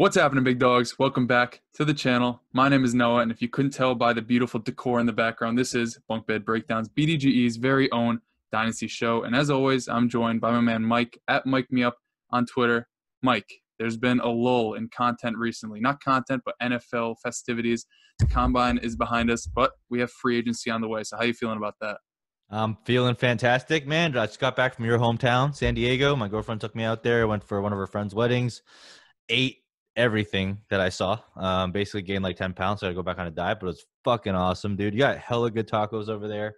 What's happening, big dogs? Welcome back to the channel. My name is Noah, and if you couldn't tell by the beautiful decor in the background, this is Bunk Bed Breakdowns, BDGE's very own Dynasty show. And as always, I'm joined by my man Mike at Mike Me Up on Twitter. Mike, there's been a lull in content recently. Not content, but NFL festivities. The combine is behind us, but we have free agency on the way. So how you feeling about that? I'm feeling fantastic, man. I just got back from your hometown, San Diego. My girlfriend took me out there. I went for one of her friends' weddings. Ate everything that I saw. Um, basically gained like 10 pounds, so I go back on a diet, but it was fucking awesome, dude. You got hella good tacos over there.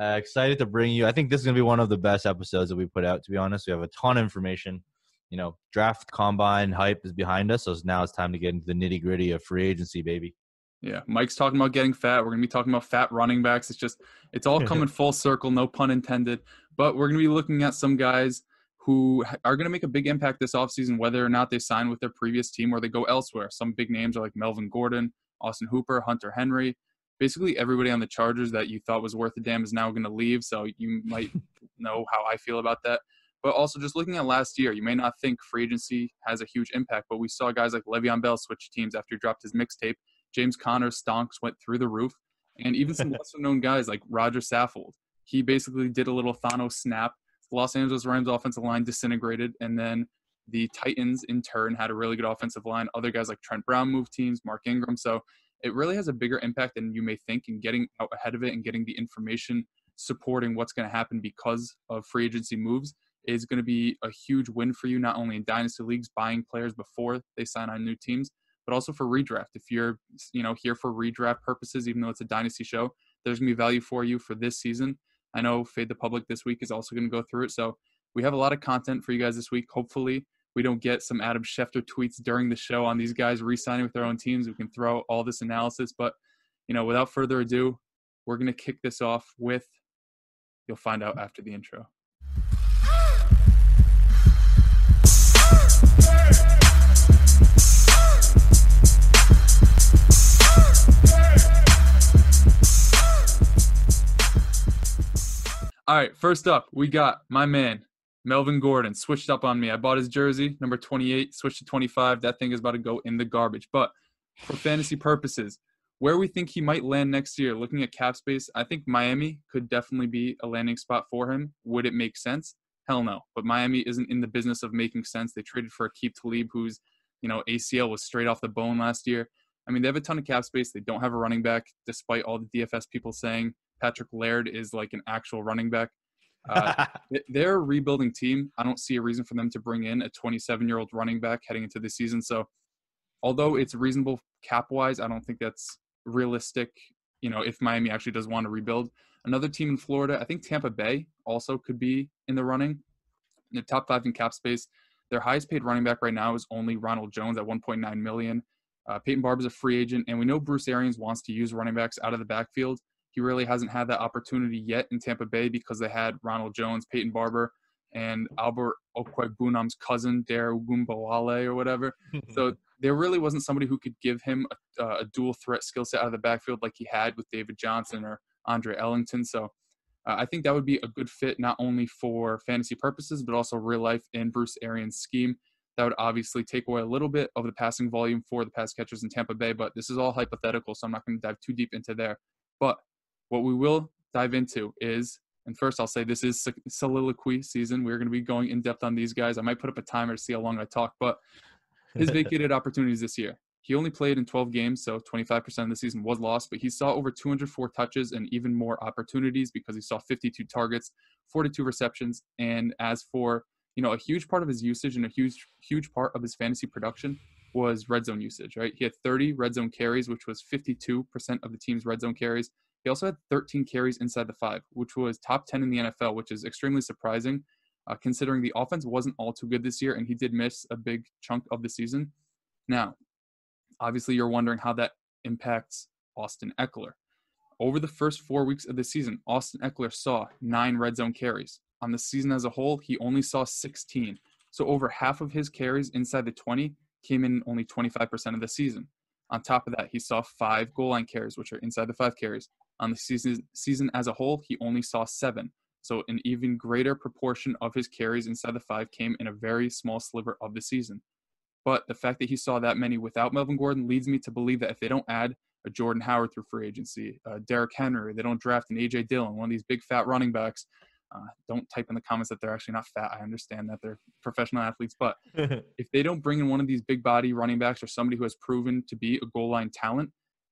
Uh, excited to bring you. I think this is gonna be one of the best episodes that we put out. To be honest, we have a ton of information. You know, draft combine hype is behind us, so now it's time to get into the nitty gritty of free agency, baby. Yeah, Mike's talking about getting fat. We're gonna be talking about fat running backs. It's just, it's all coming full circle. No pun intended. But we're gonna be looking at some guys who are going to make a big impact this offseason, whether or not they sign with their previous team or they go elsewhere. Some big names are like Melvin Gordon, Austin Hooper, Hunter Henry. Basically, everybody on the Chargers that you thought was worth a damn is now going to leave. So you might know how I feel about that. But also, just looking at last year, you may not think free agency has a huge impact, but we saw guys like Le'Veon Bell switch teams after he dropped his mixtape. James Conner's stonks went through the roof. And even some lesser known guys like Roger Saffold. He basically did a little Thanos snap Los Angeles Rams offensive line disintegrated, and then the Titans in turn had a really good offensive line. Other guys like Trent Brown moved teams, Mark Ingram. So it really has a bigger impact than you may think. And getting out ahead of it and getting the information supporting what's going to happen because of free agency moves is going to be a huge win for you, not only in dynasty leagues, buying players before they sign on new teams, but also for redraft. If you're, you know, here for redraft purposes, even though it's a dynasty show, there's going to be value for you for this season. I know Fade the Public this week is also going to go through it. So we have a lot of content for you guys this week. Hopefully, we don't get some Adam Schefter tweets during the show on these guys re-signing with their own teams. We can throw all this analysis, but you know, without further ado, we're going to kick this off with. You'll find out after the intro. All right, first up, we got my man, Melvin Gordon, switched up on me. I bought his jersey, number 28, switched to 25. That thing is about to go in the garbage. But for fantasy purposes, where we think he might land next year, looking at cap space, I think Miami could definitely be a landing spot for him. Would it make sense? Hell no. But Miami isn't in the business of making sense. They traded for Aqib Talib, who's, you know, ACL was straight off the bone last year. I mean, they have a ton of cap space. They don't have a running back, despite all the DFS people saying Patrick Laird is like an actual running back. Uh, they're a rebuilding team. I don't see a reason for them to bring in a 27 year old running back heading into the season. So, although it's reasonable cap wise, I don't think that's realistic. You know, if Miami actually does want to rebuild, another team in Florida, I think Tampa Bay also could be in the running. In the top five in cap space, their highest paid running back right now is only Ronald Jones at 1.9 million. Uh, Peyton Barb is a free agent, and we know Bruce Arians wants to use running backs out of the backfield. He really hasn't had that opportunity yet in Tampa Bay because they had Ronald Jones, Peyton Barber, and Albert Okwuegbunam's cousin, Dare Ogunbowale or whatever. so there really wasn't somebody who could give him a, a dual threat skill set out of the backfield like he had with David Johnson or Andre Ellington. So uh, I think that would be a good fit not only for fantasy purposes but also real life in Bruce Arians' scheme. That would obviously take away a little bit of the passing volume for the pass catchers in Tampa Bay, but this is all hypothetical, so I'm not going to dive too deep into there. But what we will dive into is, and first I'll say this is soliloquy season. We're going to be going in depth on these guys. I might put up a timer to see how long I talk, but his vacated opportunities this year. He only played in 12 games, so 25% of the season was lost, but he saw over 204 touches and even more opportunities because he saw 52 targets, 42 receptions, and as for you know a huge part of his usage and a huge huge part of his fantasy production was red zone usage. Right, he had 30 red zone carries, which was 52% of the team's red zone carries. He also had 13 carries inside the five, which was top 10 in the NFL, which is extremely surprising uh, considering the offense wasn't all too good this year and he did miss a big chunk of the season. Now, obviously, you're wondering how that impacts Austin Ekeler. Over the first four weeks of the season, Austin Ekeler saw nine red zone carries. On the season as a whole, he only saw 16. So over half of his carries inside the 20 came in only 25% of the season. On top of that, he saw five goal line carries, which are inside the five carries. On the season season as a whole, he only saw seven. So an even greater proportion of his carries inside the five came in a very small sliver of the season. But the fact that he saw that many without Melvin Gordon leads me to believe that if they don't add a Jordan Howard through free agency, uh, Derrick Henry, they don't draft an AJ Dillon, one of these big fat running backs. Uh, don't type in the comments that they're actually not fat. I understand that they're professional athletes, but if they don't bring in one of these big body running backs or somebody who has proven to be a goal line talent,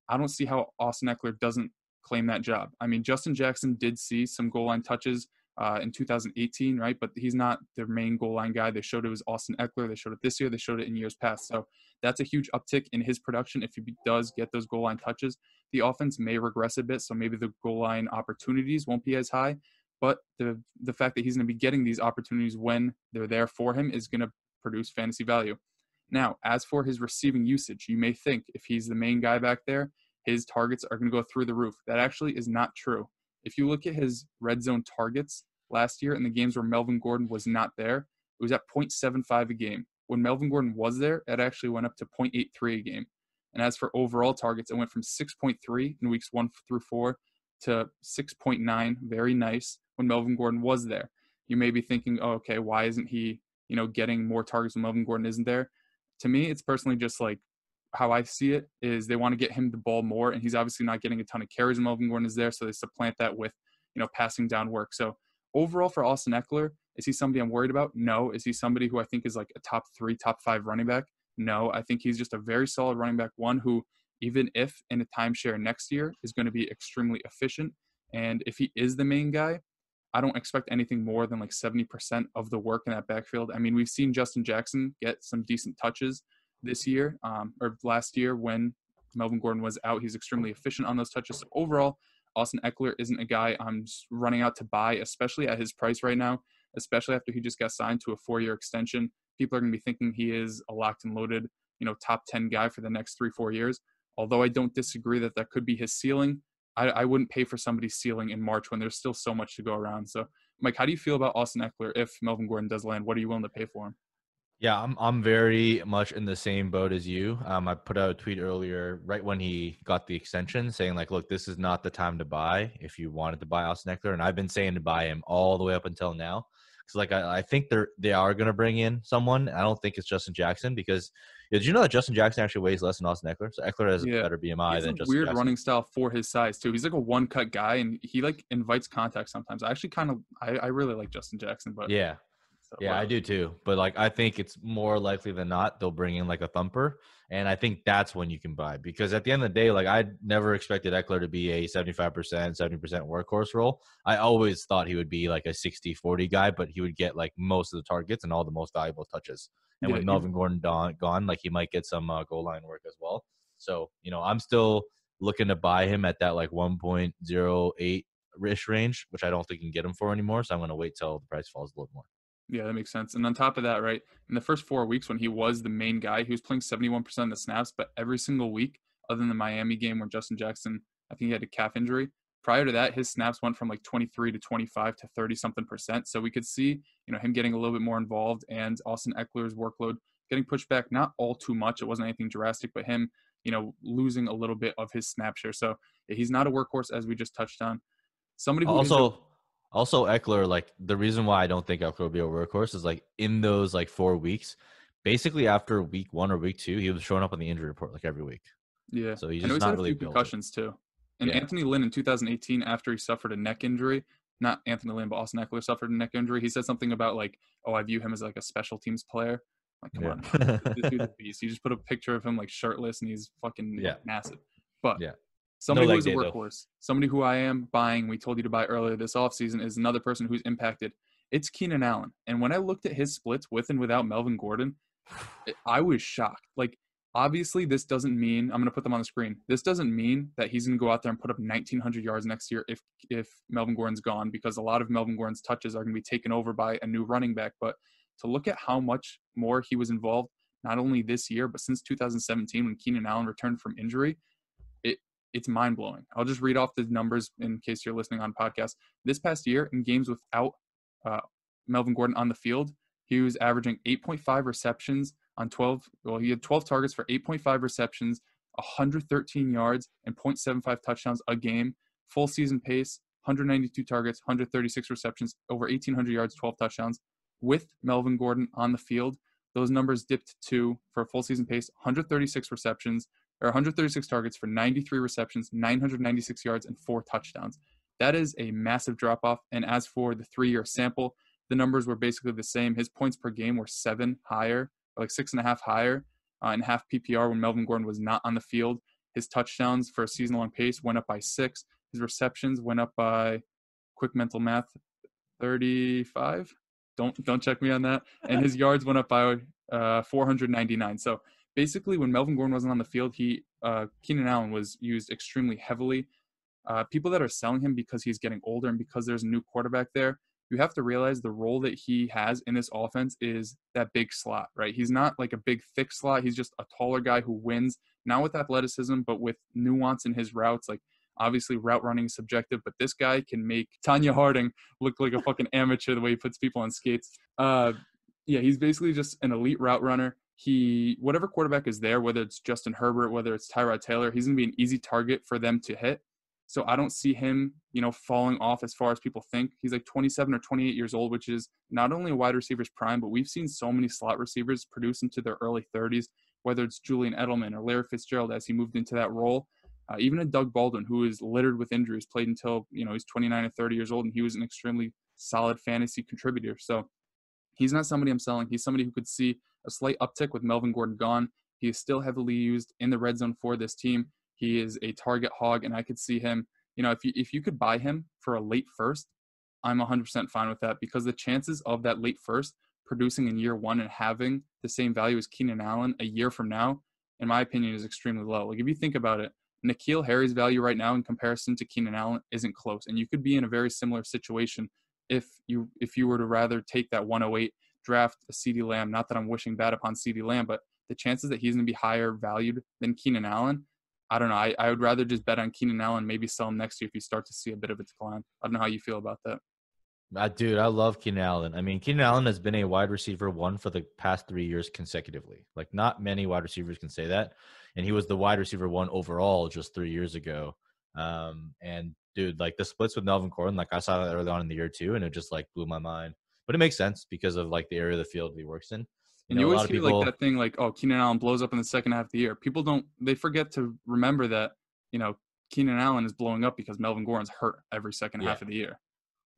I don't see how Austin Ekeler doesn't claim that job. I mean, Justin Jackson did see some goal line touches uh, in 2018, right? But he's not their main goal line guy. They showed it was Austin Ekeler. They showed it this year. They showed it in years past. So that's a huge uptick in his production if he does get those goal line touches. The offense may regress a bit, so maybe the goal line opportunities won't be as high. But the the fact that he's going to be getting these opportunities when they're there for him is going to produce fantasy value. Now, as for his receiving usage, you may think if he's the main guy back there, his targets are going to go through the roof. That actually is not true. If you look at his red zone targets last year in the games where Melvin Gordon was not there, it was at 0.75 a game. When Melvin Gordon was there, it actually went up to 0.83 a game. And as for overall targets, it went from 6.3 in weeks one through four to 6.9, very nice, when Melvin Gordon was there. You may be thinking, oh, okay, why isn't he, you know, getting more targets when Melvin Gordon isn't there? To me, it's personally just like how I see it is they want to get him the ball more, and he's obviously not getting a ton of carries Melvin Gordon is there, so they supplant that with, you know, passing down work. So overall for Austin Ekeler, is he somebody I'm worried about? No. Is he somebody who I think is like a top three, top five running back? No. I think he's just a very solid running back, one who, even if in a timeshare next year, is going to be extremely efficient. And if he is the main guy, I don't expect anything more than like 70% of the work in that backfield. I mean, we've seen Justin Jackson get some decent touches this year um, or last year when Melvin Gordon was out. He's extremely efficient on those touches. So overall, Austin Ekeler isn't a guy I'm running out to buy, especially at his price right now, especially after he just got signed to a four year extension. People are going to be thinking he is a locked and loaded, you know, top 10 guy for the next three, four years. Although I don't disagree that that could be his ceiling, I, I wouldn't pay for somebody's ceiling in March when there's still so much to go around. So, Mike, how do you feel about Austin Ekeler if Melvin Gordon does land? What are you willing to pay for him? Yeah, I'm I'm very much in the same boat as you. Um, I put out a tweet earlier, right when he got the extension, saying like, "Look, this is not the time to buy if you wanted to buy Austin Ekeler," and I've been saying to buy him all the way up until now. Because like I, I think they're they are going to bring in someone. I don't think it's Justin Jackson because did you know that Justin Jackson actually weighs less than Austin Ekeler? So Ekeler has Yeah. a better BMI than a Justin weird Jackson. running style for his size too. He's like a one cut guy, and he like invites contact sometimes. I actually kind of I, I really like Justin Jackson, but Yeah, so, Yeah, I do too. But like, I think it's more likely than not they'll bring in like a thumper, and I think that's when you can buy because at the end of the day, like I never expected Ekeler to be a seventy-five percent, seventy percent workhorse role. I always thought he would be like a 60-40 guy, but he would get like most of the targets and all the most valuable touches. And Yeah, with Melvin Gordon gone, gone, like he might get some uh, goal line work as well. So you know, I'm still looking to buy him at that like one point zero eight ish range, which I don't think you can get him for anymore. So I'm going to wait till the price falls a little more. Yeah, that makes sense. And on top of that, right, in the first four weeks when he was the main guy, he was playing 71% of the snaps, but every single week, other than the Miami game where Justin Jackson, I think he had a calf injury. Prior to that, his snaps went from like 23 to 25 to 30 something percent. So we could see, you know, him getting a little bit more involved and Austin Ekeler's workload getting pushed back, not all too much. It wasn't anything drastic, but him, you know, losing a little bit of his snap share. So he's not a workhorse as we just touched on. Somebody also also Ekeler, like the reason why I don't think Ekeler will be a workhorse is like in those like four weeks, basically after week one or week two, he was showing up on the injury report like every week. Yeah. So he's just he's not had a really few built. concussions too. And Yeah. Anthony Lynn in 2018, after he suffered a neck injury, not Anthony Lynn, but Austin Ekeler suffered a neck injury. He said something about like, "Oh, I view him as like a special teams player." Like, come on, this dude's a beast. He just put a picture of him like shirtless, and he's fucking Yeah. massive. But Yeah. Somebody leg who is a workhorse, somebody who I am buying, we told you to buy earlier this offseason, is another person who's impacted. It's Keenan Allen. And when I looked at his splits with and without Melvin Gordon, I was shocked. Like, obviously, this doesn't mean I'm going to put them on the screen. This doesn't mean that he's going to go out there and put up 1,900 yards next year if if Melvin Gordon's gone, because a lot of Melvin Gordon's touches are going to be taken over by a new running back. But to look at how much more he was involved, not only this year but since 2017 when Keenan Allen returned from injury, it's mind blowing. I'll just read off the numbers in case you're listening on podcast. This past year, in games without uh, Melvin Gordon on the field, he was averaging 8.5 receptions on 12. Well, he had 12 targets for 8.5 receptions, 113 yards, and 0.75 touchdowns a game. Full season pace, 192 targets, 136 receptions, over 1,800 yards, 12 touchdowns. With Melvin Gordon on the field, those numbers dipped to for a full season pace 136 receptions or 136 targets for 93 receptions, 996 yards, and four touchdowns. That is a massive drop off. And as for the three year sample, the numbers were basically the same. His points per game were seven higher, like six and a half higher, uh, in half PPR when Melvin Gordon was not on the field. His touchdowns for a season long pace went up by six. His receptions went up by quick mental math 35 don't don't check me on that and his yards went up by uh, 499 so basically when melvin gordon wasn't on the field he uh, keenan allen was used extremely heavily uh, people that are selling him because he's getting older and because there's a new quarterback there you have to realize the role that he has in this offense is that big slot right he's not like a big thick slot he's just a taller guy who wins not with athleticism but with nuance in his routes like Obviously, route running is subjective, but this guy can make Tonya Harding look like a fucking amateur the way he puts people on skates. Uh, yeah, he's basically just an elite route runner. He, whatever quarterback is there, whether it's Justin Herbert, whether it's Tyrod Taylor, he's going to be an easy target for them to hit. So I don't see him, you know, falling off as far as people think. He's like 27 or 28 years old, which is not only a wide receiver's prime, but we've seen so many slot receivers produce into their early 30s, whether it's Julian Edelman or Larry Fitzgerald as he moved into that role. Uh, even a Doug Baldwin, who is littered with injuries, played until you know he's 29 or 30 years old, and he was an extremely solid fantasy contributor. So he's not somebody I'm selling. He's somebody who could see a slight uptick with Melvin Gordon gone. He is still heavily used in the red zone for this team. He is a target hog, and I could see him. You know, if you if you could buy him for a late first, I'm 100% fine with that because the chances of that late first producing in year one and having the same value as Keenan Allen a year from now, in my opinion, is extremely low. Like if you think about it, N'Keal Harry's value right now in comparison to Keenan Allen isn't close, and you could be in a very similar situation if you if you were to rather take that 108 draft a CeeDee Lamb. Not that I'm wishing bad upon CeeDee Lamb, but the chances that he's going to be higher valued than Keenan Allen, I don't know. I, I would rather just bet on Keenan Allen, maybe sell him next year if you start to see a bit of a decline. I don't know how you feel about that. Uh, dude, I love Keenan Allen. I mean, Keenan Allen has been a wide receiver one for the past three years consecutively. Like, not many wide receivers can say that. And he was the wide receiver one overall just three years ago. Um, and dude, like the splits with Melvin Gordon, like I saw that early on in the year too, and it just like blew my mind. But it makes sense because of like the area of the field he works in. You and you always hear people, like that thing, like, oh, Keenan Allen blows up in the second half of the year. People don't, they forget to remember that, you know, Keenan Allen is blowing up because Melvin Gordon's hurt every second yeah. half of the year.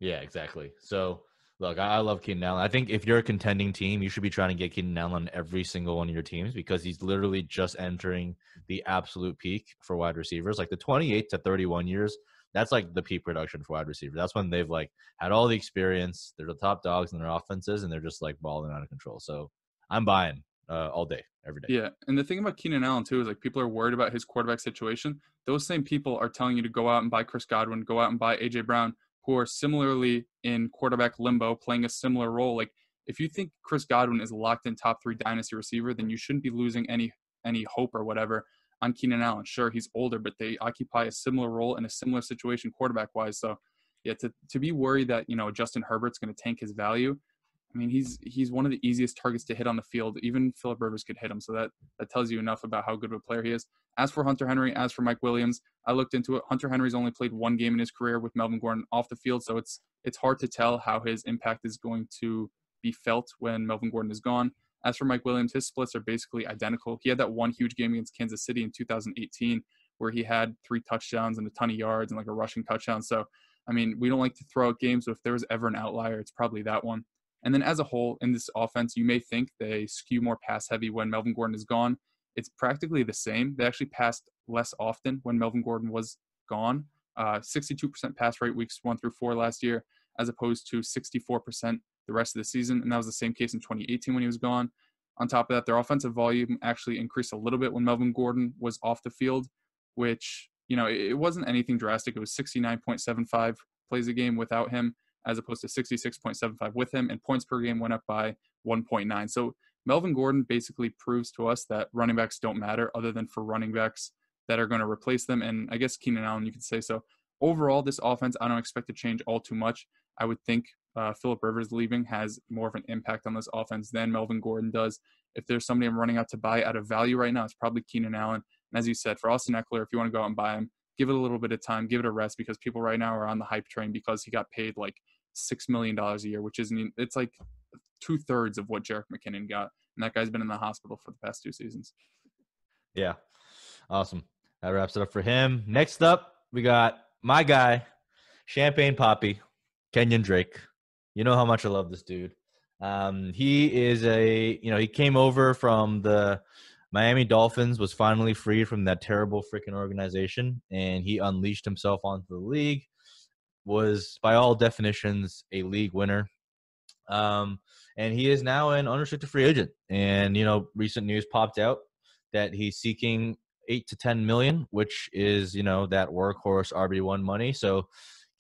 Yeah, exactly. So look, I, love Keenan Allen. I think if you're a contending team, you should be trying to get Keenan Allen on every single one of your teams because he's literally just entering the absolute peak for wide receivers. Like the 28 to 31 years, that's like the peak production for wide receivers. That's when they've like had all the experience. They're the top dogs in their offenses, and they're just like balling out of control. So I'm buying uh, all day, every day. Yeah, and the thing about Keenan Allen too is like people are worried about his quarterback situation. Those same people are telling you to go out and buy Chris Godwin, go out and buy AJ Brown who are similarly in quarterback limbo, playing a similar role. Like if you think Chris Godwin is locked in top three dynasty receiver, then you shouldn't be losing any any hope or whatever on Keenan Allen. Sure, he's older, but they occupy a similar role in a similar situation quarterback wise. So yeah, to to be worried that, you know, Justin Herbert's gonna tank his value. I mean, he's he's one of the easiest targets to hit on the field. Even Philip Rivers could hit him, so that that tells you enough about how good of a player he is. As for Hunter Henry, as for Mike Williams, I looked into it. Hunter Henry's only played one game in his career with Melvin Gordon off the field, so it's it's hard to tell how his impact is going to be felt when Melvin Gordon is gone. As for Mike Williams, his splits are basically identical. He had that one huge game against Kansas City in 2018 where he had three touchdowns and a ton of yards and like a rushing touchdown. So, I mean, we don't like to throw out games, but if there was ever an outlier, it's probably that one. And then as a whole, in this offense, you may think they skew more pass heavy when Melvin Gordon is gone. It's practically the same. They actually passed less often when Melvin Gordon was gone. Uh, 62% pass rate weeks one through four last year, as opposed to 64% the rest of the season. And that was the same case in 2018 when he was gone. On top of that, their offensive volume actually increased a little bit when Melvin Gordon was off the field, which, you know, it wasn't anything drastic. It was 69.75 plays a game without him, as opposed to 66.75 with him, and points per game went up by 1.9. So Melvin Gordon basically proves to us that running backs don't matter other than for running backs that are going to replace them. And I guess Keenan Allen, you could say so. Overall, this offense, I don't expect to change all too much. I would think uh, Philip Rivers leaving has more of an impact on this offense than Melvin Gordon does. If there's somebody I'm running out to buy out of value right now, it's probably Keenan Allen. And as you said, for Austin Ekeler, if you want to go out and buy him, give it a little bit of time, give it a rest because people right now are on the hype train because he got paid like six million dollars a year, which isn't it's like two thirds of what Jerick McKinnon got. and that guy's been in the hospital for the past two seasons. Yeah, awesome. That wraps it up for him. Next up, we got my guy, Champagne Papi, Kenyan Drake. You know how much I love this dude. Um, he is a, you know, he came over from the Miami Dolphins, was finally freed from that terrible freaking organization, and he unleashed himself onto the league. Was by all definitions a league winner. Um, and he is now an unrestricted free agent. And you know, recent news popped out that he's seeking eight to ten million, which is you know that workhorse RB one money. So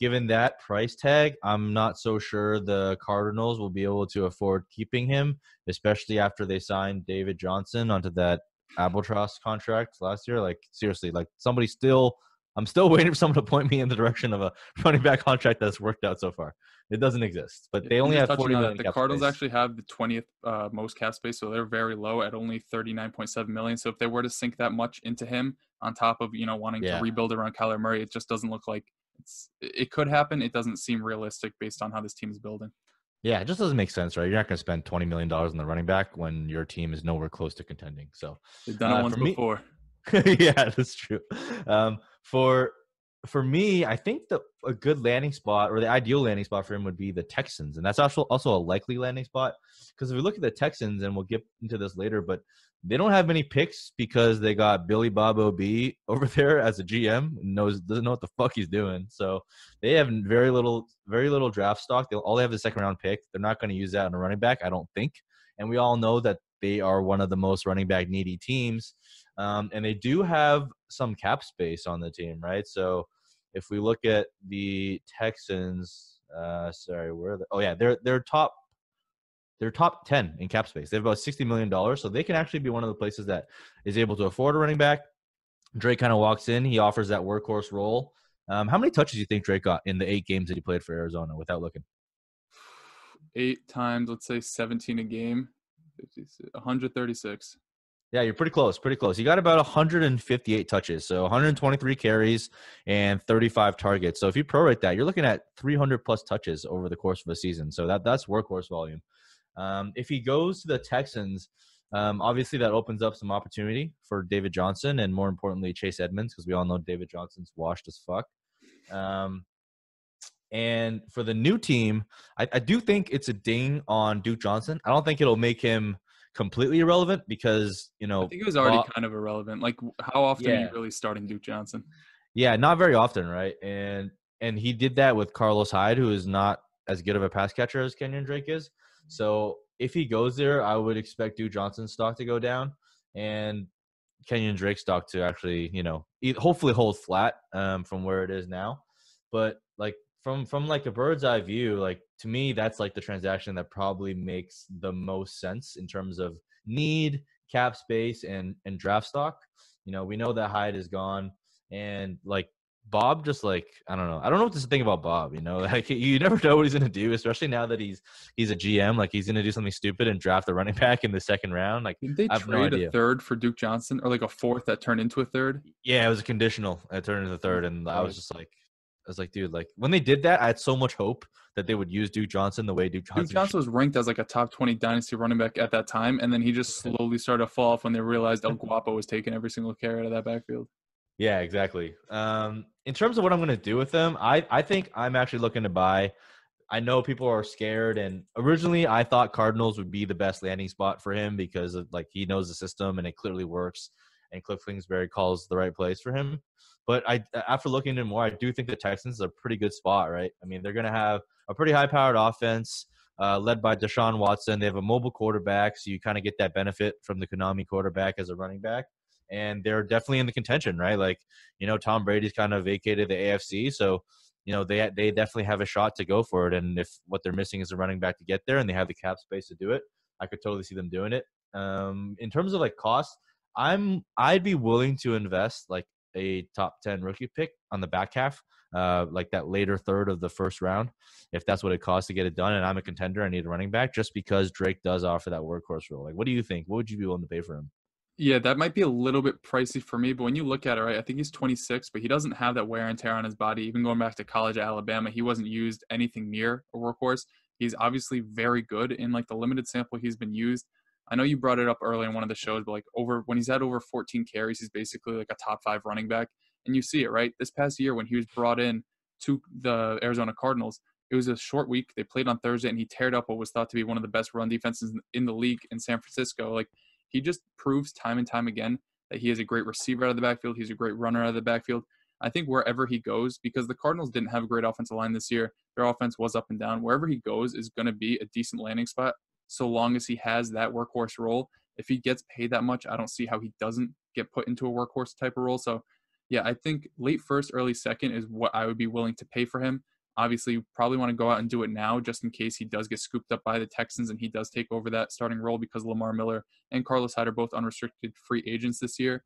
given that price tag, I'm not so sure the Cardinals will be able to afford keeping him, especially after they signed David Johnson onto that albatross contract last year. Like seriously, like somebody still I'm still waiting for someone to point me in the direction of a running back contract that's worked out so far. It doesn't exist, but they only have 40 million. The Cardinals space. actually have the 20th uh, most cap space, so they're very low at only 39.7 million. So if they were to sink that much into him, on top of you know wanting yeah. to rebuild around Kyler Murray, it just doesn't look like it's. It could happen. It doesn't seem realistic based on how this team is building. Yeah, it just doesn't make sense, right? You're not going to spend twenty million dollars on the running back when your team is nowhere close to contending. So they've done it uh, once before. yeah, that's true. Um, for for me, I think the a good landing spot or the ideal landing spot for him would be the Texans, and that's also also a likely landing spot because if we look at the Texans, and we'll get into this later, but they don't have many picks because they got Billy Bob Ob over there as a GM knows doesn't know what the fuck he's doing. So they have very little very little draft stock. They all they have the second round pick. They're not going to use that on a running back, I don't think. And we all know that they are one of the most running back needy teams. Um, and they do have some cap space on the team, right? So if we look at the Texans, uh, sorry, where are they? Oh yeah, they're they're top they're top 10 in cap space. They have about $60 million. So they can actually be one of the places that is able to afford a running back. Drake kind of walks in. He offers that workhorse role. Um, how many touches do you think Drake got in the eight games that he played for Arizona without looking? Eight times, let's say 17 a game, 136. Yeah, you're pretty close, pretty close. You got about 158 touches, so 123 carries and 35 targets. So if you prorate that, you're looking at 300 plus touches over the course of a season. So that that's workhorse volume. Um, if he goes to the Texans, um, obviously that opens up some opportunity for David Johnson and more importantly Chase Edmonds because we all know David Johnson's washed as fuck. Um, and for the new team, I, I do think it's a ding on Duke Johnson. I don't think it'll make him completely irrelevant because you know I think it was already Bob, kind of irrelevant. Like how often yeah. are you really starting Duke Johnson? Yeah, not very often, right? And and he did that with Carlos Hyde, who is not as good of a pass catcher as Kenyan Drake is. So if he goes there, I would expect Duke Johnson's stock to go down and Kenyan Drake's stock to actually, you know, hopefully hold flat um, from where it is now. But like from from like a bird's eye view, like to me, that's like the transaction that probably makes the most sense in terms of need, cap space, and and draft stock. You know, we know that Hyde is gone, and like Bob just like I don't know. I don't know what to think about Bob. You know, like you never know what he's gonna do, especially now that he's he's a GM. Like he's gonna do something stupid and draft the running back in the second round. Like did they trade no a third for Duke Johnson or like a fourth that turned into a third? Yeah, it was a conditional. It turned into a third, and I was just like, I was like, dude, like when they did that, I had so much hope that they would use Duke Johnson the way Duke Johnson. Duke Johnson was ranked as like a top twenty dynasty running back at that time, and then he just slowly started to fall off when they realized El Guapo was taking every single carry out of that backfield. Yeah, exactly. Um, in terms of what I'm going to do with them, I I think I'm actually looking to buy. I know people are scared, and originally I thought Cardinals would be the best landing spot for him because of, like he knows the system and it clearly works, and Cliff Kingsbury calls the right place for him. But I, after looking into more, I do think the Texans is a pretty good spot, right? I mean, they're going to have a pretty high-powered offense uh, led by Deshaun Watson. They have a mobile quarterback, so you kind of get that benefit from the Konami quarterback as a running back. And they're definitely in the contention, right? Like, you know, Tom Brady's kind of vacated the AFC, so you know they they definitely have a shot to go for it. And if what they're missing is a running back to get there, and they have the cap space to do it, I could totally see them doing it. Um, in terms of like cost, I'm I'd be willing to invest like a top 10 rookie pick on the back half, uh, like that later third of the first round, if that's what it costs to get it done. And I'm a contender, I need a running back just because Drake does offer that workhorse role. Like, what do you think? What would you be willing to pay for him? Yeah, that might be a little bit pricey for me, but when you look at it, right, I think he's 26, but he doesn't have that wear and tear on his body. Even going back to college at Alabama, he wasn't used anything near a workhorse. He's obviously very good in like the limited sample he's been used. I know you brought it up early in one of the shows, but like over when he's had over 14 carries, he's basically like a top five running back. And you see it, right? This past year when he was brought in to the Arizona Cardinals, it was a short week. They played on Thursday and he teared up what was thought to be one of the best run defenses in the league in San Francisco. Like he just proves time and time again that he is a great receiver out of the backfield. He's a great runner out of the backfield. I think wherever he goes, because the Cardinals didn't have a great offensive line this year, their offense was up and down. Wherever he goes is going to be a decent landing spot so long as he has that workhorse role. If he gets paid that much, I don't see how he doesn't get put into a workhorse type of role. So, yeah, I think late first, early second is what I would be willing to pay for him. Obviously, you probably want to go out and do it now just in case he does get scooped up by the Texans and he does take over that starting role because Lamar Miller and Carlos Hyde are both unrestricted free agents this year.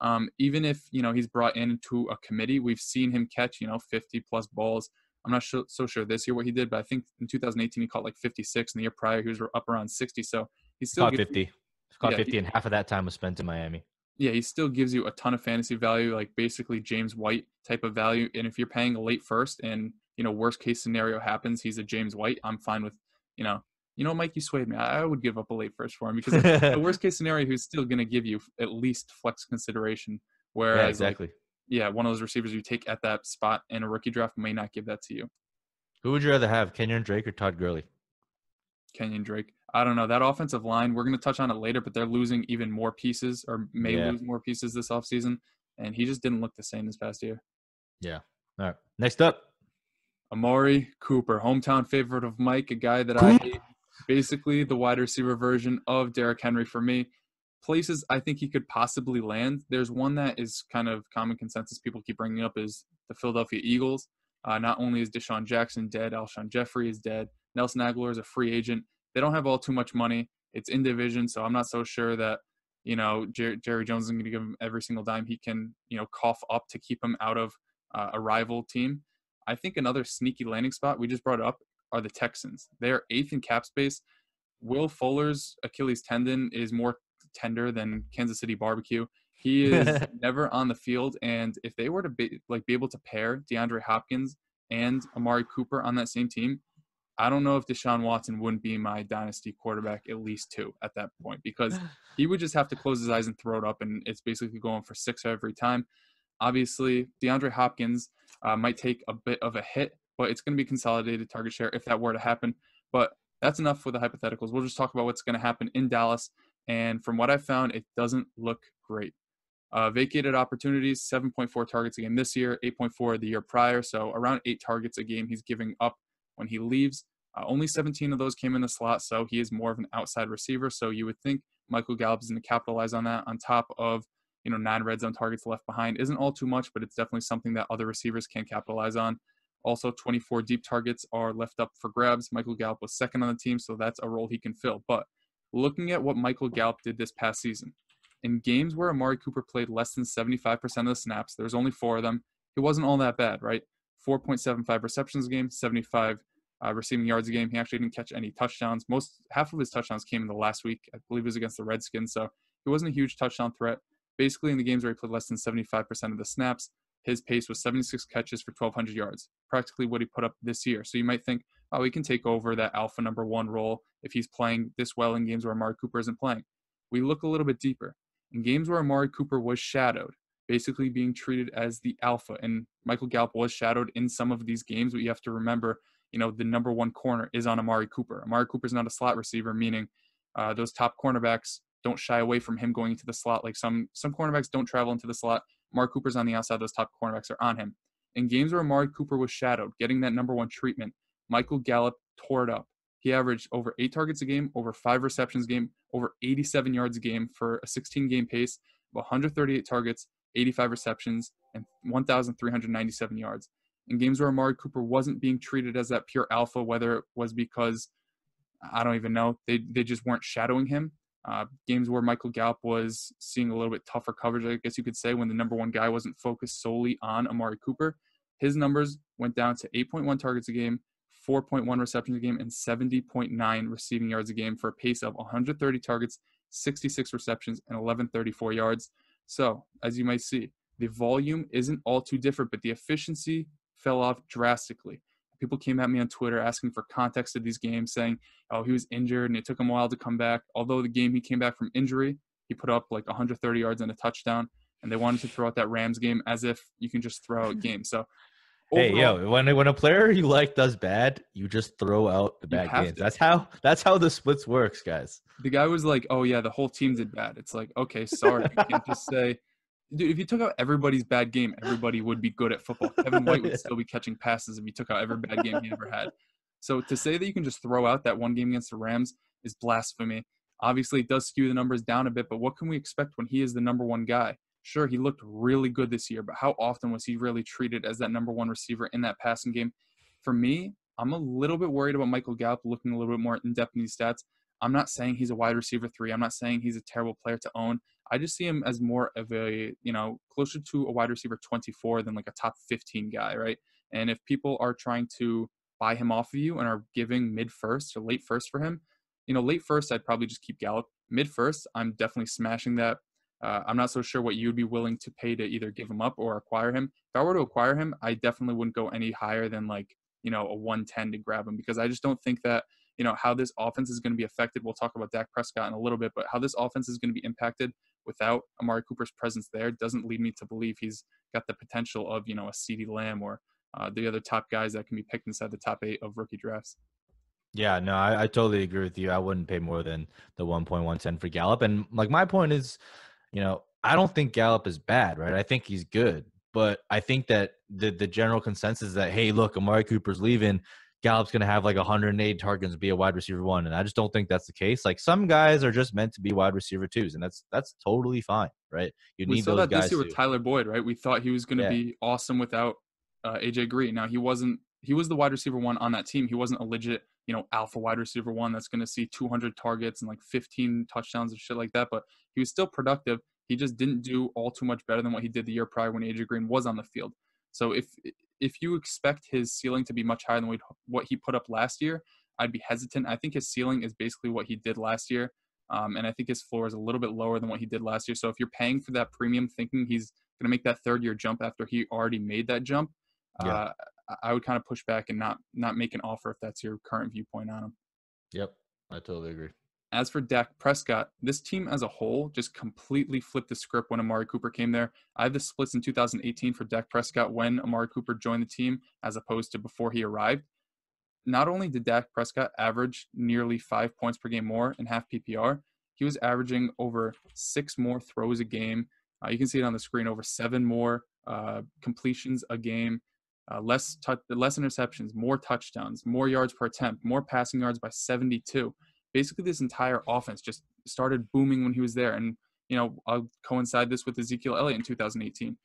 Um, even if you know he's brought into a committee, we've seen him catch you know 50 plus balls. I'm not so, so sure this year what he did, but I think in 2018 he caught like 56, and the year prior he was up around 60. So he's still caught 50. caught yeah, 50, he, and half of that time was spent in Miami. Yeah, he still gives you a ton of fantasy value, like basically James White type of value. And if you're paying late first, and you know worst case scenario happens, he's a James White. I'm fine with you know you know, Mike, you swayed me. I would give up a late first for him because the worst case scenario, he's still going to give you at least flex consideration. Whereas, yeah, exactly. Like, yeah, one of those receivers you take at that spot in a rookie draft may not give that to you. Who would you rather have, Kenyan Drake or Todd Gurley? Kenyan Drake. I don't know. That offensive line, we're going to touch on it later, but they're losing even more pieces or may yeah. lose more pieces this offseason. And he just didn't look the same this past year. Yeah. All right. Next up. Amari Cooper, hometown favorite of Mike, a guy that I hate basically the wide receiver version of Derrick Henry for me. Places I think he could possibly land. There's one that is kind of common consensus people keep bringing up is the Philadelphia Eagles. Uh, not only is DeSean Jackson dead, Alshon Jeffery is dead. Nelson Agholor is a free agent. They don't have all too much money. It's in division, so I'm not so sure that you know Jer- Jerry Jones is going to give him every single dime he can you know cough up to keep him out of uh, a rival team. I think another sneaky landing spot we just brought up are the Texans. They're eighth in cap space. Will Fuller's Achilles tendon is more tender than Kansas City barbecue. He is never on the field, and if they were to be like be able to pair DeAndre Hopkins and Amari Cooper on that same team, I don't know if Deshaun Watson wouldn't be my dynasty quarterback at least two at that point because he would just have to close his eyes and throw it up, and it's basically going for six every time. Obviously, DeAndre Hopkins uh, might take a bit of a hit but it's going to be consolidated target share if that were to happen. But that's enough for the hypotheticals. We'll just talk about what's going to happen in Dallas. And from what I found, it doesn't look great. Uh, vacated opportunities, 7.4 targets a game this year, 8.4 the year prior. So around eight targets a game he's giving up when he leaves. Uh, only 17 of those came in the slot, so he is more of an outside receiver. So you would think Michael Gallup is going to capitalize on that on top of you know nine red zone targets left behind. Isn't all too much, but it's definitely something that other receivers can capitalize on. Also, 24 deep targets are left up for grabs. Michael Gallup was second on the team, so that's a role he can fill. But looking at what Michael Gallup did this past season, in games where Amari Cooper played less than 75% of the snaps, there's only four of them. It wasn't all that bad, right? 4.75 receptions a game, 75 uh, receiving yards a game. He actually didn't catch any touchdowns. Most half of his touchdowns came in the last week. I believe it was against the Redskins, so he wasn't a huge touchdown threat. Basically, in the games where he played less than 75% of the snaps, his pace was 76 catches for 1,200 yards, practically what he put up this year. So you might think, oh, he can take over that alpha number one role if he's playing this well in games where Amari Cooper isn't playing. We look a little bit deeper. In games where Amari Cooper was shadowed, basically being treated as the alpha, and Michael Gallup was shadowed in some of these games, but you have to remember, you know, the number one corner is on Amari Cooper. Amari Cooper is not a slot receiver, meaning uh, those top cornerbacks don't shy away from him going into the slot. Like some some cornerbacks don't travel into the slot. Mark Cooper's on the outside. Those top cornerbacks are on him. In games where Amari Cooper was shadowed, getting that number one treatment, Michael Gallup tore it up. He averaged over eight targets a game, over five receptions a game, over 87 yards a game for a 16 game pace of 138 targets, 85 receptions, and 1,397 yards. In games where Amari Cooper wasn't being treated as that pure alpha, whether it was because I don't even know, they, they just weren't shadowing him, uh, games where Michael Gallup was seeing a little bit tougher coverage, I guess you could say, when the number one guy wasn't focused solely on Amari Cooper. His numbers went down to 8.1 targets a game, 4.1 receptions a game, and 70.9 receiving yards a game for a pace of 130 targets, 66 receptions, and 1134 yards. So, as you might see, the volume isn't all too different, but the efficiency fell off drastically. People came at me on Twitter asking for context of these games, saying, "Oh, he was injured and it took him a while to come back." Although the game he came back from injury, he put up like 130 yards and a touchdown, and they wanted to throw out that Rams game as if you can just throw out games. So, Hey, yo, when when a player you like does bad, you just throw out the bad games. to. That's how that's how the splits works, guys. the guy was like, "Oh yeah, the whole team did bad." It's like, okay, sorry, you can't just say. Dude, if you took out everybody's bad game, everybody would be good at football. Kevin White would still be catching passes if he took out every bad game he ever had. So to say that you can just throw out that one game against the Rams is blasphemy. Obviously, it does skew the numbers down a bit, but what can we expect when he is the number one guy? Sure, he looked really good this year, but how often was he really treated as that number one receiver in that passing game? For me, I'm a little bit worried about Michael Gallup looking a little bit more in depth in these stats. I'm not saying he's a wide receiver three. I'm not saying he's a terrible player to own. I just see him as more of a, you know, closer to a wide receiver 24 than like a top 15 guy, right? And if people are trying to buy him off of you and are giving mid first or late first for him, you know, late first, I'd probably just keep Gallup. Mid first, I'm definitely smashing that. Uh, I'm not so sure what you'd be willing to pay to either give him up or acquire him. If I were to acquire him, I definitely wouldn't go any higher than like, you know, a 110 to grab him because I just don't think that, you know, how this offense is going to be affected. We'll talk about Dak Prescott in a little bit, but how this offense is going to be impacted without Amari Cooper's presence there doesn't lead me to believe he's got the potential of, you know, a CeeDee Lamb or uh, the other top guys that can be picked inside the top eight of rookie drafts. Yeah, no, I, I totally agree with you. I wouldn't pay more than the 1.110 for Gallup. And like my point is, you know, I don't think Gallup is bad, right? I think he's good. But I think that the the general consensus is that, hey, look, Amari Cooper's leaving. Gallup's going to have like 108 targets and be a wide receiver one, and I just don't think that's the case. Like some guys are just meant to be wide receiver twos, and that's that's totally fine, right? You we saw those that guys. this year with. Tyler Boyd, right? We thought he was going to Yeah. be awesome without uh, AJ Green. Now he wasn't. He was the wide receiver one on that team. He wasn't a legit, you know, alpha wide receiver one that's going to see 200 targets and like 15 touchdowns and shit like that. But he was still productive. He just didn't do all too much better than what he did the year prior when AJ Green was on the field. So if if you expect his ceiling to be much higher than what what he put up last year, I'd be hesitant. I think his ceiling is basically what he did last year. Um, and I think his floor is a little bit lower than what he did last year. So if you're paying for that premium, thinking he's going to make that third year jump after he already made that jump, Yeah. uh, I would kind of push back and not not make an offer if that's your current viewpoint on him. Yep, I totally agree. As for Dak Prescott, this team as a whole just completely flipped the script when Amari Cooper came there. I have the splits in 2018 for Dak Prescott when Amari Cooper joined the team as opposed to before he arrived. Not only did Dak Prescott average nearly five points per game more in half PPR, he was averaging over six more throws a game. Uh, you can see it on the screen over seven more uh, completions a game, uh, less tou- less interceptions, more touchdowns, more yards per attempt, more passing yards by 72 basically this entire offense just started booming when he was there. And, you know, I'll coincide this with Ezekiel Elliott in 2018.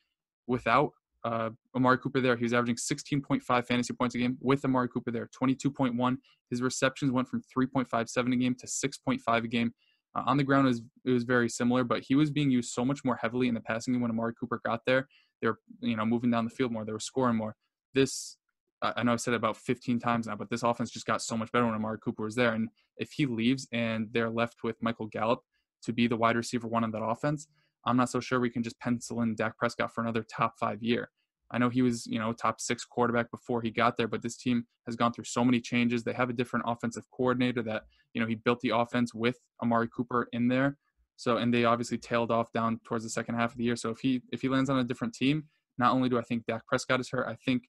Without uh, Amari Cooper there, he was averaging 16.5 fantasy points a game. With Amari Cooper there, 22.1. His receptions went from 3.57 a game to 6.5 a game. Uh, on the ground, it was, it was very similar, but he was being used so much more heavily in the passing game when Amari Cooper got there. They were, you know, moving down the field more. They were scoring more. This I know I've said it about 15 times now, but this offense just got so much better when Amari Cooper was there. And if he leaves and they're left with Michael Gallup to be the wide receiver one on that offense, I'm not so sure we can just pencil in Dak Prescott for another top five year. I know he was, you know, top six quarterback before he got there, but this team has gone through so many changes. They have a different offensive coordinator that, you know, he built the offense with Amari Cooper in there. So, and they obviously tailed off down towards the second half of the year. So if he if he lands on a different team, not only do I think Dak Prescott is hurt, I think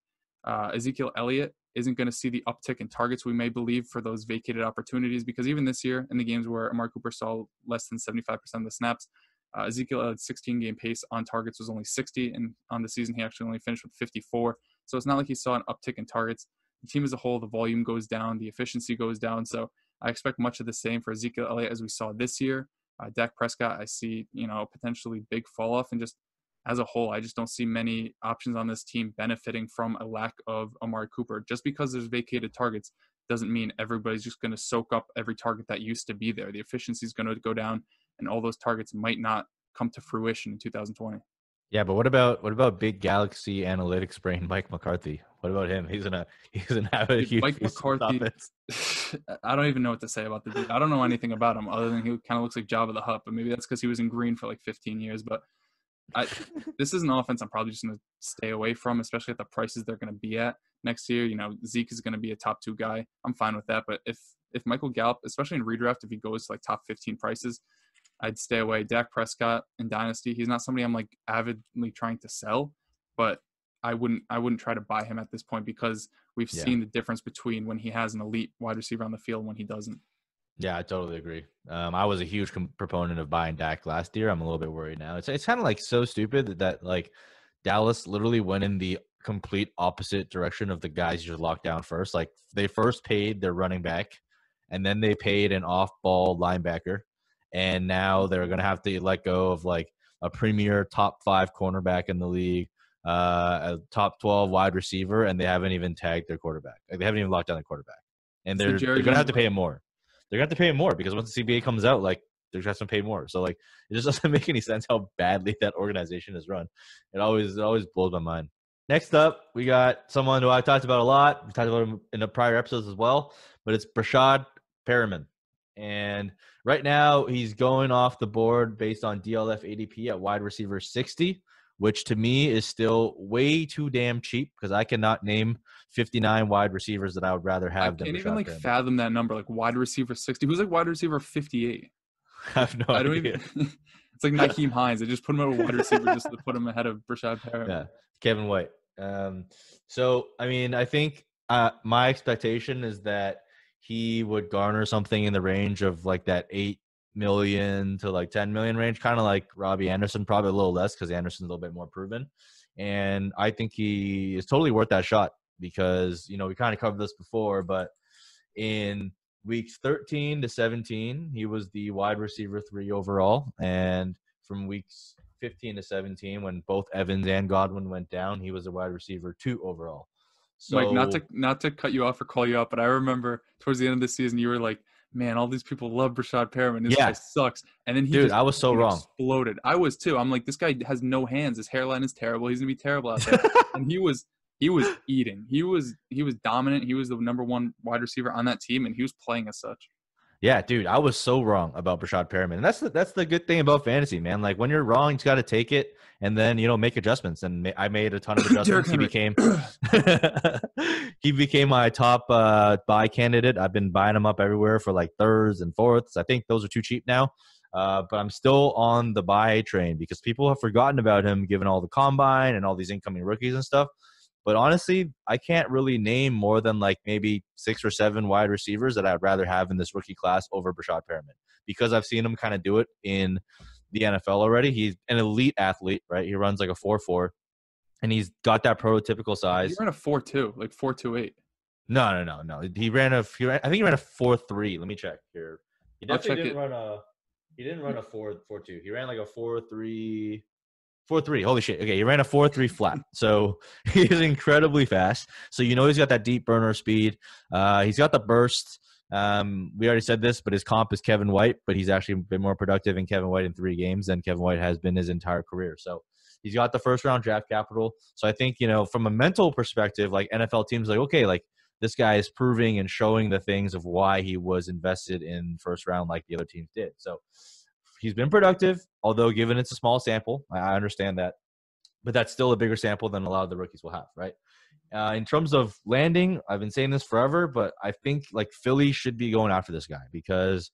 uh, Ezekiel Elliott isn't going to see the uptick in targets we may believe for those vacated opportunities because even this year in the games where Amari Cooper saw less than 75% of the snaps, uh, Ezekiel Elliott's 16 game pace on targets was only 60, and on the season he actually only finished with 54. So it's not like he saw an uptick in targets. The team as a whole, the volume goes down, the efficiency goes down. So I expect much of the same for Ezekiel Elliott as we saw this year. Uh, Dak Prescott, I see, you know, potentially big fall off and just as a whole, I just don't see many options on this team benefiting from a lack of Amari Cooper. Just because there's vacated targets doesn't mean everybody's just going to soak up every target that used to be there. The efficiency is going to go down, and all those targets might not come to fruition in 2020. Yeah, but what about what about big Galaxy analytics brain Mike McCarthy? What about him? He's gonna he's gonna have a huge Mike McCarthy- I don't even know what to say about the dude. I don't know anything about him other than he kind of looks like Jabba the Hutt, but maybe that's because he was in green for like 15 years. But I, this is an offense I'm probably just going to stay away from, especially at the prices they're going to be at next year. You know, Zeke is going to be a top two guy. I'm fine with that. But if if Michael Gallup, especially in redraft, if he goes to like top 15 prices, I'd stay away. Dak Prescott in Dynasty, he's not somebody I'm like avidly trying to sell, but I wouldn't I wouldn't try to buy him at this point because we've Yeah. seen the difference between when he has an elite wide receiver on the field and when he doesn't. Yeah, I totally agree. Um, I was a huge com- proponent of buying Dak last year. I'm a little bit worried now. It's it's kind of like so stupid that, that like Dallas literally went in the complete opposite direction of the guys you just locked down first. Like they first paid their running back, and then they paid an off-ball linebacker, and now they're gonna have to let go of like a premier top five cornerback in the league, uh, a top twelve wide receiver, and they haven't even tagged their quarterback. Like, they haven't even locked down the quarterback, and they're, they're gonna have to pay him more they're gonna have to pay more because once the CBA comes out, like they're just gonna pay more. So like it just doesn't make any sense how badly that organization is run. It always it always blows my mind. Next up, we got someone who I talked about a lot. We talked about him in the prior episodes as well, but it's Breshad Perriman. And right now he's going off the board based on DLF ADP at wide receiver 60, which to me is still way too damn cheap because I cannot name 59 wide receivers that I would rather I have than can't even like fathom that number, like wide receiver 60. Who's like wide receiver 58? I have no I don't idea. even. it's like Nyheim Hines. They just put him at a wide receiver just to put him ahead of Breshad Perriman. Yeah, Kevin White. Um, so I mean, I think uh, my expectation is that he would garner something in the range of like that eight million to like ten million range, kind of like Robbie Anderson, probably a little less because Anderson's a little bit more proven. And I think he is totally worth that shot because you know we kind of covered this before, but in weeks 13 to 17, he was the wide receiver three overall, and from weeks 15 to 17, when both Evans and Godwin went down, he was a wide receiver two overall. So Mike, not to not to cut you off or call you out, but I remember towards the end of the season, you were like, "Man, all these people love Breshad Perriman. This Yeah. guy sucks." And then he dude, just I was so wrong. Exploded. I was too. I'm like, this guy has no hands. His hairline is terrible. He's gonna be terrible out there. and he was he was eating. He was he was dominant. He was the number one wide receiver on that team, and he was playing as such. Yeah, dude, I was so wrong about Breshad Perriman, and that's the, that's the good thing about fantasy, man. Like when you're wrong, you got to take it and then you know make adjustments. And ma- I made a ton of adjustments. he became he became my top uh, buy candidate. I've been buying him up everywhere for like thirds and fourths. I think those are too cheap now, uh, but I'm still on the buy train because people have forgotten about him given all the combine and all these incoming rookies and stuff. But honestly, I can't really name more than like maybe six or seven wide receivers that I'd rather have in this rookie class over Breshad Perriman because I've seen him kind of do it in the NFL already. He's an elite athlete, right? He runs like a 4 4, and he's got that prototypical size. He ran a four two, like four two eight. No, no, no, no. He ran a, he ran, I think he ran a 4 3. Let me check here. He definitely didn't it. run a, he didn't run a 4 4 2. He ran like a 4 3. 4 3. Holy shit. Okay. He ran a 4 3 flat. So he's incredibly fast. So you know he's got that deep burner speed. Uh, he's got the burst. Um, we already said this, but his comp is Kevin White, but he's actually been more productive in Kevin White in three games than Kevin White has been his entire career. So he's got the first round draft capital. So I think, you know, from a mental perspective, like NFL teams like, okay, like this guy is proving and showing the things of why he was invested in first round like the other teams did. So he's been productive, although given it's a small sample, I understand that. But that's still a bigger sample than a lot of the rookies will have, right? Uh, in terms of landing, I've been saying this forever, but I think like Philly should be going after this guy because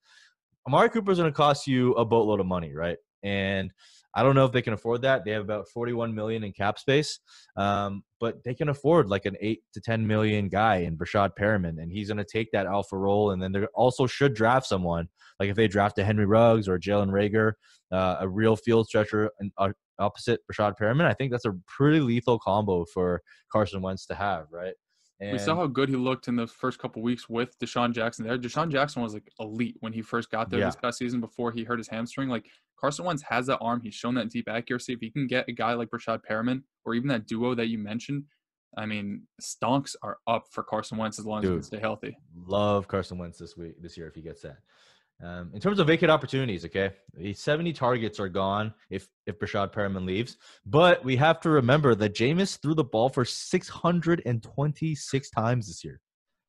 Amari Cooper is going to cost you a boatload of money, right? And I don't know if they can afford that. They have about 41 million in cap space, um, but they can afford like an eight to 10 million guy in Breshad Perriman, and he's going to take that alpha role. And then they also should draft someone like if they draft a Henry Ruggs or Jalen Reagor, uh, a real field stretcher, and uh, opposite Breshad Perriman. I think that's a pretty lethal combo for Carson Wentz to have, right? And we saw how good he looked in the first couple weeks with DeSean Jackson there. DeSean Jackson was like elite when he first got there Yeah. this past season before he hurt his hamstring. Like Carson Wentz has that arm. He's shown that deep accuracy. If he can get a guy like Breshad Perriman or even that duo that you mentioned, I mean, stonks are up for Carson Wentz as long as he can stay healthy. love Carson Wentz this week, this year if he gets that. Um, in terms of vacant opportunities, okay, the 70 targets are gone if if Breshad Perriman leaves, but we have to remember that Jameis threw the ball for 626 times this year.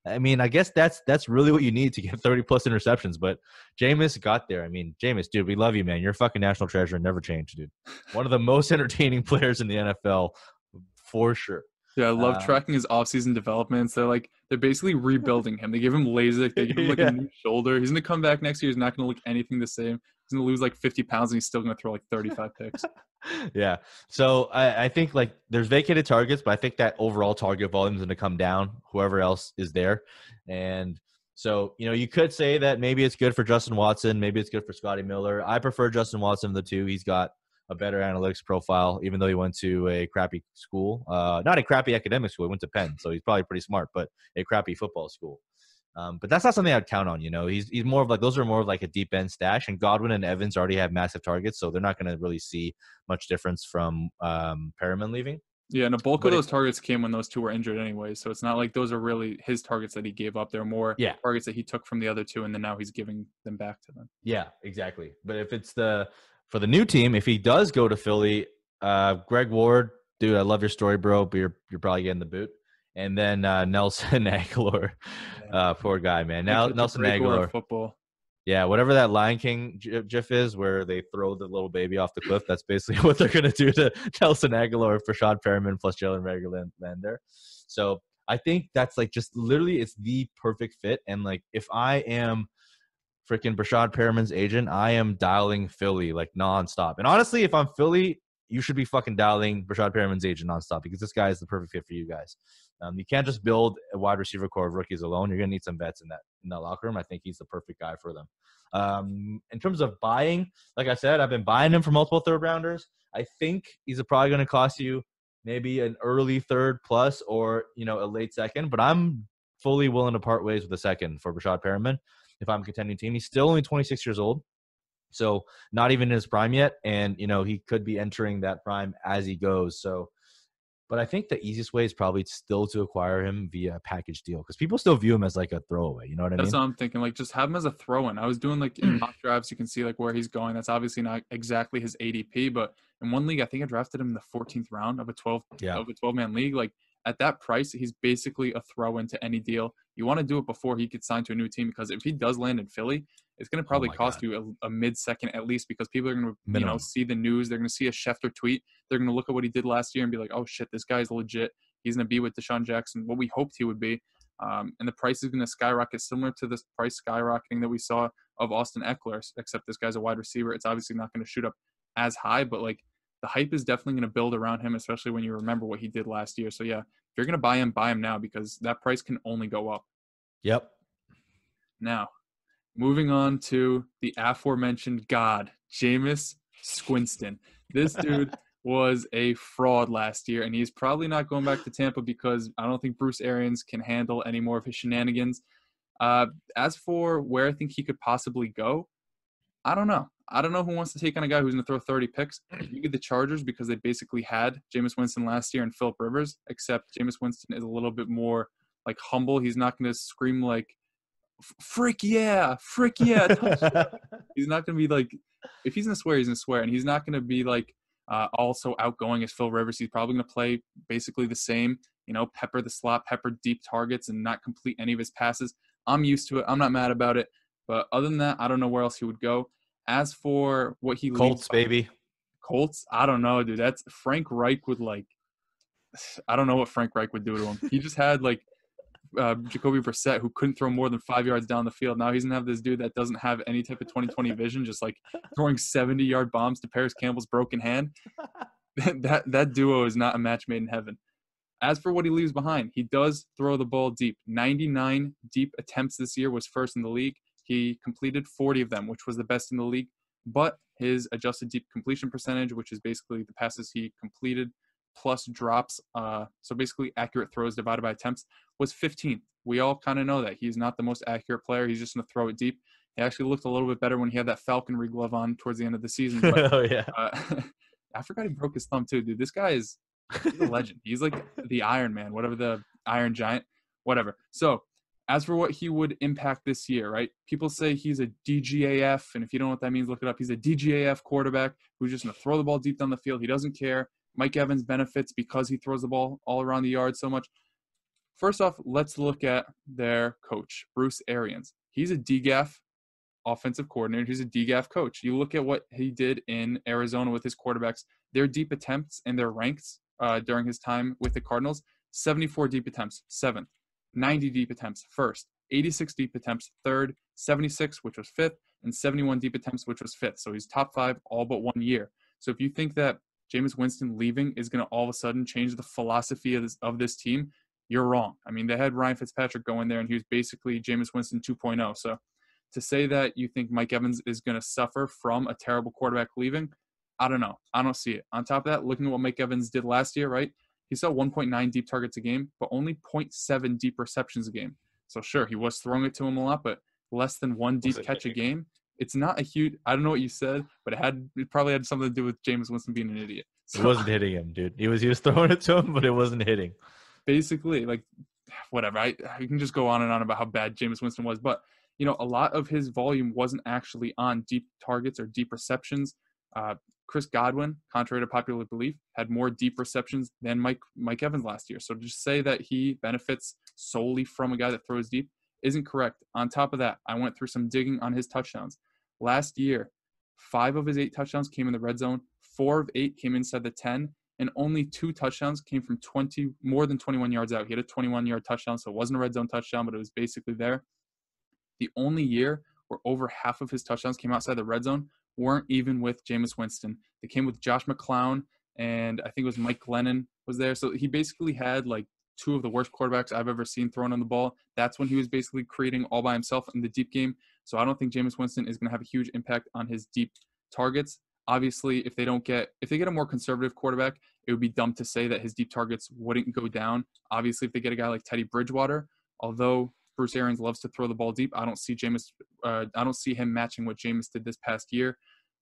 I mean, I guess that's that's really what you need to get 30 plus interceptions. But Jameis got there. I mean, Jameis, dude, we love you, man. You're a fucking national treasure never change, dude. One of the most entertaining players in the NFL, for sure. Yeah, I love Uh, tracking his offseason developments. They're like they're basically rebuilding him. They give him LASIK. They give him like Yeah. a new shoulder. He's gonna come back next year. He's not gonna look anything the same. He's gonna lose like 50 pounds and he's still gonna throw like 35 picks. yeah. So I, I think like there's vacated targets, but I think that overall target volume is going to come down. Whoever else is there, and so you know you could say that maybe it's good for Justin Watson, maybe it's good for Scotty Miller. I prefer Justin Watson of the two. He's got a better analytics profile, even though he went to a crappy school, uh, not a crappy academic school. He went to Penn, so he's probably pretty smart, but a crappy football school. Um, but that's not something I'd count on. You know, he's he's more of like those are more of like a deep end stash, and Godwin and Evans already have massive targets, so they're not going to really see much difference from um, Perriman leaving. Yeah, and a bulk But of it- those targets came when those two were injured anyway. So it's not like those are really his targets that he gave up. They're more Yeah. targets that he took from the other two, and then now he's giving them back to them. Yeah, exactly. But if it's the for the new team, if he does go to Philly, uh, Greg Ward, dude, I love your story, bro, but you're you're probably getting the boot. And then uh, Nelson Agholor, uh, poor guy, man. Now Nelson Agholor, football. yeah, whatever that Lion King gi- gif is, where they throw the little baby off the cliff. That's basically what they're gonna do to Nelson Agholor for Sean Perriman plus Jalen Reagor. So I think that's like just literally it's the perfect fit. And like if I am freaking Breshad Perriman's agent, I am dialing Philly like nonstop. And honestly, if I'm Philly, you should be fucking dialing Breshad Perriman's agent nonstop because this guy is the perfect fit for you guys. Um, you can't just build a wide receiver core of rookies alone. You're gonna need some vets in that in that locker room. I think he's the perfect guy for them. Um, in terms of buying, like I said, I've been buying him for multiple third rounders. I think he's probably to cost you maybe an early third plus or you know a late second. But I'm fully willing to part ways with a second for Rashad Perriman if I'm a contending team. He's still only 26 years old, so not even in his prime yet, and you know he could be entering that prime as he goes. So. But I think the easiest way is probably still to acquire him via a package deal because people still view him as like a throwaway. You know what I That's mean? That's what I'm thinking. Like, just have him as a throw-in. I was doing like in mm. mock drafts, you can see like where he's going. That's obviously not exactly his ADP, but in one league, I think I drafted him in the 14th round of a 12 Yeah. of a 12-man league. Like at that price, he's basically a throw into any deal. You want to do it before he gets signed to a new team because if he does land in Philly, it's going to probably Oh cost God. you a, a mid-second at least because people are going to you know see the news. They're going to see a Schefter tweet. They're going to look at what he did last year and be like, oh shit, this guy's legit. He's going to be with DeSean Jackson, what we hoped he would be. Um, and the price is going to skyrocket, similar to this price skyrocketing that we saw of Austin Ekeler, except this guy's a wide receiver. It's obviously not going to shoot up as high, but like the hype is definitely going to build around him, especially when you remember what he did last year. So yeah, if you're going to buy him, buy him now because that price can only go up. Yep. Now, moving on to the aforementioned God, Jameis Squinston. This dude was a fraud last year, and he's probably not going back to Tampa because I don't think Bruce Arians can handle any more of his shenanigans. Uh, as for where I think he could possibly go, I don't know. I don't know who wants to take on a guy who's going to throw 30 picks. You get the Chargers because they basically had Jameis Winston last year and Philip Rivers, except Jameis Winston is a little bit more like humble. He's not going to scream like, frick yeah, frick yeah. he's not going to be like, if he's going to swear, he's going to swear. And he's not going to be like uh, also outgoing as Phil Rivers. He's probably going to play basically the same, you know, pepper the slot, pepper deep targets, and not complete any of his passes. I'm used to it. I'm not mad about it. But other than that, I don't know where else he would go. As for what he Colts, baby. Colts, I don't know, dude. That's Frank Reich would like. I don't know what Frank Reich would do to him. He just had like uh, Jacoby Brissett who couldn't throw more than five yards down the field. Now he's gonna have this dude that doesn't have any type of 2020 vision, just like throwing 70 yard bombs to Parris Campbell's broken hand. that that duo is not a match made in heaven. As for what he leaves behind, he does throw the ball deep. 99 deep attempts this year was first in the league. He completed 40 of them, which was the best in the league. But his adjusted deep completion percentage, which is basically the passes he completed plus drops, uh, so basically accurate throws divided by attempts, was 15th. We all kind of know that he's not the most accurate player. He's just going to throw it deep. He actually looked a little bit better when he had that falconry glove on towards the end of the season. But oh yeah. uh, I forgot he broke his thumb too, dude. This guy is a legend. He's like the Iron Man, whatever the Iron Giant, whatever. So, as for what he would impact this year, right? People say he's a DGAF, and if you don't know what that means, look it up. He's a DGAF quarterback who's just going to throw the ball deep down the field. He doesn't care. Mike Evans benefits because he throws the ball all around the yard so much. first off, let's look at their coach, Bruce Arians. He's a DGAF offensive coordinator. He's a DGAF coach. You look at what he did in Arizona with his quarterbacks, their deep attempts and their ranks uh, during his time with the Cardinals 74 deep attempts, seventh, 90 deep attempts, first, 86 deep attempts, third, 76, which was fifth, and 71 deep attempts, which was fifth. So he's top five all but one year. So if you think that Jameis Winston leaving is going to all of a sudden change the philosophy of this, of this team, you're wrong. I mean, they had Ryan Fitzpatrick go in there, and he was basically Jameis Winston 2.0. So to say that you think Mike Evans is going to suffer from a terrible quarterback leaving, I don't know. I don't see it. On top of that, looking at what Mike Evans did last year, right? He saw 1.9 deep targets a game, but only 0.7 deep receptions a game. So sure, he was throwing it to him a lot, but less than one deep catch a game. It's not a huge. I don't know what you said, but it had it probably had something to do with Jameis Winston being an idiot. So, it wasn't hitting him, dude. He was he was throwing it to him, but it wasn't hitting. Basically, like whatever. I you can just go on and on about how bad Jameis Winston was, but you know a lot of his volume wasn't actually on deep targets or deep receptions. Uh, Chris Godwin, contrary to popular belief, had more deep receptions than Mike Mike Evans last year. So to just say that he benefits solely from a guy that throws deep isn't correct. On top of that, I went through some digging on his touchdowns. Last year, five of his eight touchdowns came in the red zone, four of eight came inside the 10, and only two touchdowns came from 20 more than 21 yards out. He had a 21 yard touchdown, so it wasn't a red zone touchdown, but it was basically there. The only year where over half of his touchdowns came outside the red zone weren't even with Jameis Winston. They came with Josh McCown and I think it was Mike Glennon was there. So he basically had like two of the worst quarterbacks I've ever seen thrown on the ball. That's when he was basically creating all by himself in the deep game. So I don't think Jameis Winston is going to have a huge impact on his deep targets. Obviously, if they don't get if they get a more conservative quarterback, it would be dumb to say that his deep targets wouldn't go down. Obviously, if they get a guy like Teddy Bridgewater, although Bruce Arians loves to throw the ball deep. I don't see Jameis. Uh, I don't see him matching what Jameis did this past year.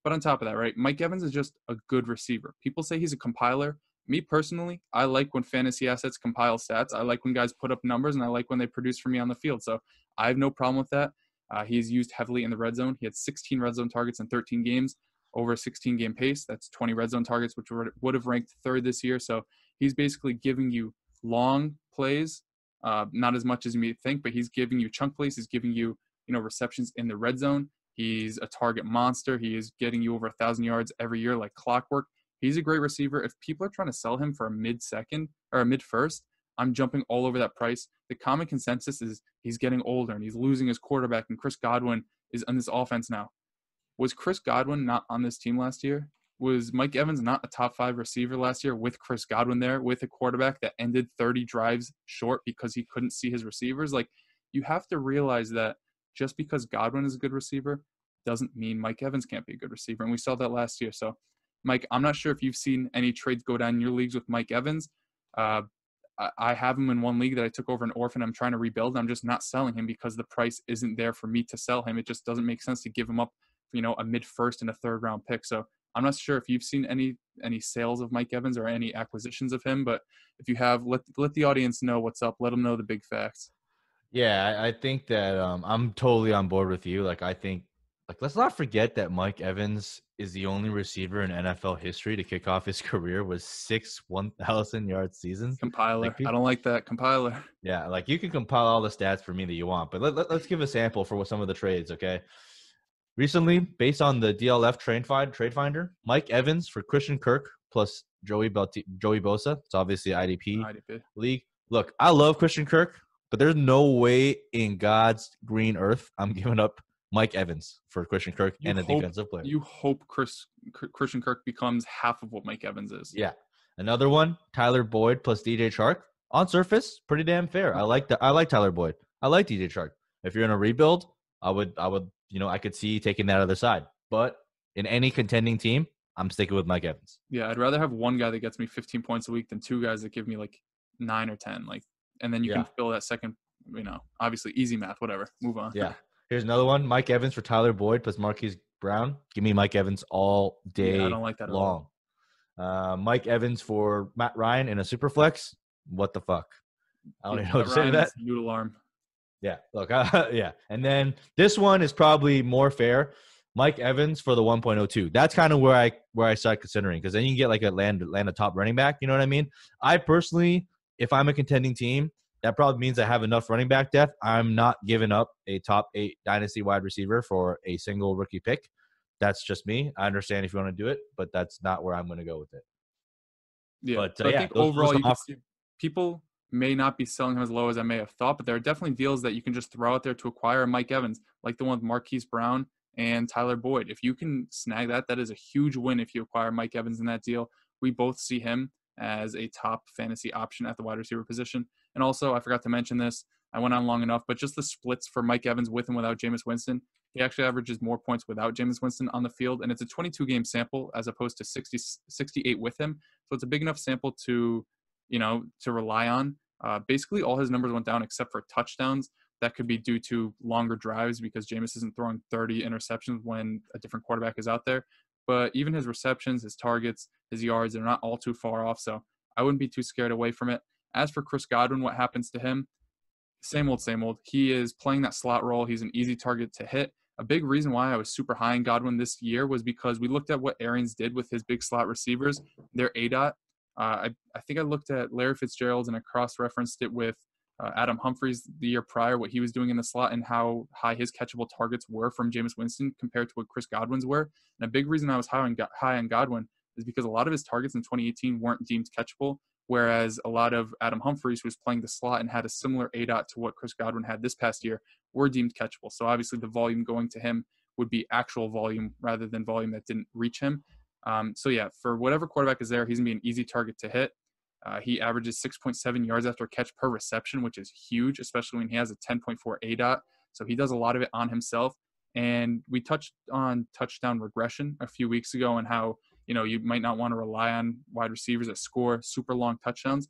But on top of that, right, Mike Evans is just a good receiver. People say he's a compiler. Me personally, I like when fantasy assets compile stats. I like when guys put up numbers, and I like when they produce for me on the field. So I have no problem with that. Uh, he's used heavily in the red zone. He had 16 red zone targets in 13 games over a 16 game pace. That's 20 red zone targets, which would have ranked third this year. So he's basically giving you long plays uh, not as much as you may think, but he's giving you chunk plays. He's giving you, you know, receptions in the red zone. He's a target monster. He is getting you over a thousand yards every year like clockwork. He's a great receiver. If people are trying to sell him for a mid second or a mid first, I'm jumping all over that price. The common consensus is he's getting older and he's losing his quarterback, and Chris Godwin is on this offense now. Was Chris Godwin not on this team last year? was Mike Evans not a top five receiver last year with Chris Godwin there with a quarterback that ended 30 drives short because he couldn't see his receivers? Like, you have to realize that just because Godwin is a good receiver doesn't mean Mike Evans can't be a good receiver. And we saw that last year. So, Mike, I'm not sure if you've seen any trades go down in your leagues with Mike Evans. Uh, I have him in one league that I took over an orphan. I'm trying to rebuild. I'm just not selling him because the price isn't there for me to sell him. It just doesn't make sense to give him up, you know, a mid first and a third round pick. So I'm not sure if you've seen any any sales of Mike Evans or any acquisitions of him, but if you have, let let the audience know what's up. Let them know the big facts. Yeah, I, I think that um, I'm totally on board with you. Like, I think, like, let's not forget that Mike Evans is the only receiver in NFL history to kick off his career with six 1,000 yard seasons. Compiler. Like, I don't like that compiler. Yeah, like you can compile all the stats for me that you want, but let, let, let's give a sample for what some of the trades, okay? Recently, based on the DLF trade, find, trade finder, Mike Evans for Christian Kirk plus Joey Belti- Joey Bosa. It's obviously IDP, IDP league. Look, I love Christian Kirk, but there's no way in God's green earth I'm giving up Mike Evans for Christian Kirk you and a hope, defensive player. You hope Chris Christian Kirk becomes half of what Mike Evans is. Yeah. Another one, Tyler Boyd plus DJ Chark. On surface, pretty damn fair. I like that. I like Tyler Boyd. I like DJ Chark. If you're in a rebuild, I would I would you know, I could see taking that other side. But in any contending team, I'm sticking with Mike Evans. Yeah, I'd rather have one guy that gets me 15 points a week than two guys that give me like nine or 10. Like, and then you yeah. can fill that second, you know, obviously easy math, whatever. Move on. Yeah. Here's another one Mike Evans for Tyler Boyd plus Marquise Brown. Give me Mike Evans all day yeah, I don't like that long. Uh, Mike Evans for Matt Ryan in a super flex. What the fuck? I don't yeah, even know what to say to that. Noodle arm. Yeah, look, uh, yeah, and then this one is probably more fair. Mike Evans for the 1.02. That's kind of where I where I start considering because then you can get like a land land a top running back. You know what I mean? I personally, if I'm a contending team, that probably means I have enough running back depth. I'm not giving up a top eight dynasty wide receiver for a single rookie pick. That's just me. I understand if you want to do it, but that's not where I'm going to go with it. Yeah, But, uh, I yeah, think those- overall, those you off- see people may not be selling him as low as I may have thought, but there are definitely deals that you can just throw out there to acquire Mike Evans, like the one with Marquise Brown and Tyler Boyd. If you can snag that, that is a huge win if you acquire Mike Evans in that deal. We both see him as a top fantasy option at the wide receiver position. And also, I forgot to mention this. I went on long enough, but just the splits for Mike Evans with and without Jameis Winston. He actually averages more points without Jameis Winston on the field, and it's a 22 game sample as opposed to 60, 68 with him. So it's a big enough sample to, you know, to rely on. Uh, basically, all his numbers went down except for touchdowns. That could be due to longer drives because Jameis isn't throwing 30 interceptions when a different quarterback is out there. But even his receptions, his targets, his yards, they're not all too far off. So I wouldn't be too scared away from it. As for Chris Godwin, what happens to him? Same old, same old. He is playing that slot role. He's an easy target to hit. A big reason why I was super high in Godwin this year was because we looked at what Arians did with his big slot receivers, their ADOT. Uh, I, I think I looked at Larry Fitzgerald and I cross referenced it with uh, Adam Humphries the year prior, what he was doing in the slot and how high his catchable targets were from Jameis Winston compared to what Chris Godwin's were. And a big reason I was high on, high on Godwin is because a lot of his targets in 2018 weren't deemed catchable, whereas a lot of Adam Humphries, who was playing the slot and had a similar A dot to what Chris Godwin had this past year, were deemed catchable. So obviously the volume going to him would be actual volume rather than volume that didn't reach him. Um, so yeah, for whatever quarterback is there, he's gonna be an easy target to hit. Uh, he averages 6.7 yards after catch per reception, which is huge, especially when he has a 10.4 A dot. So he does a lot of it on himself. And we touched on touchdown regression a few weeks ago and how you know you might not want to rely on wide receivers that score super long touchdowns.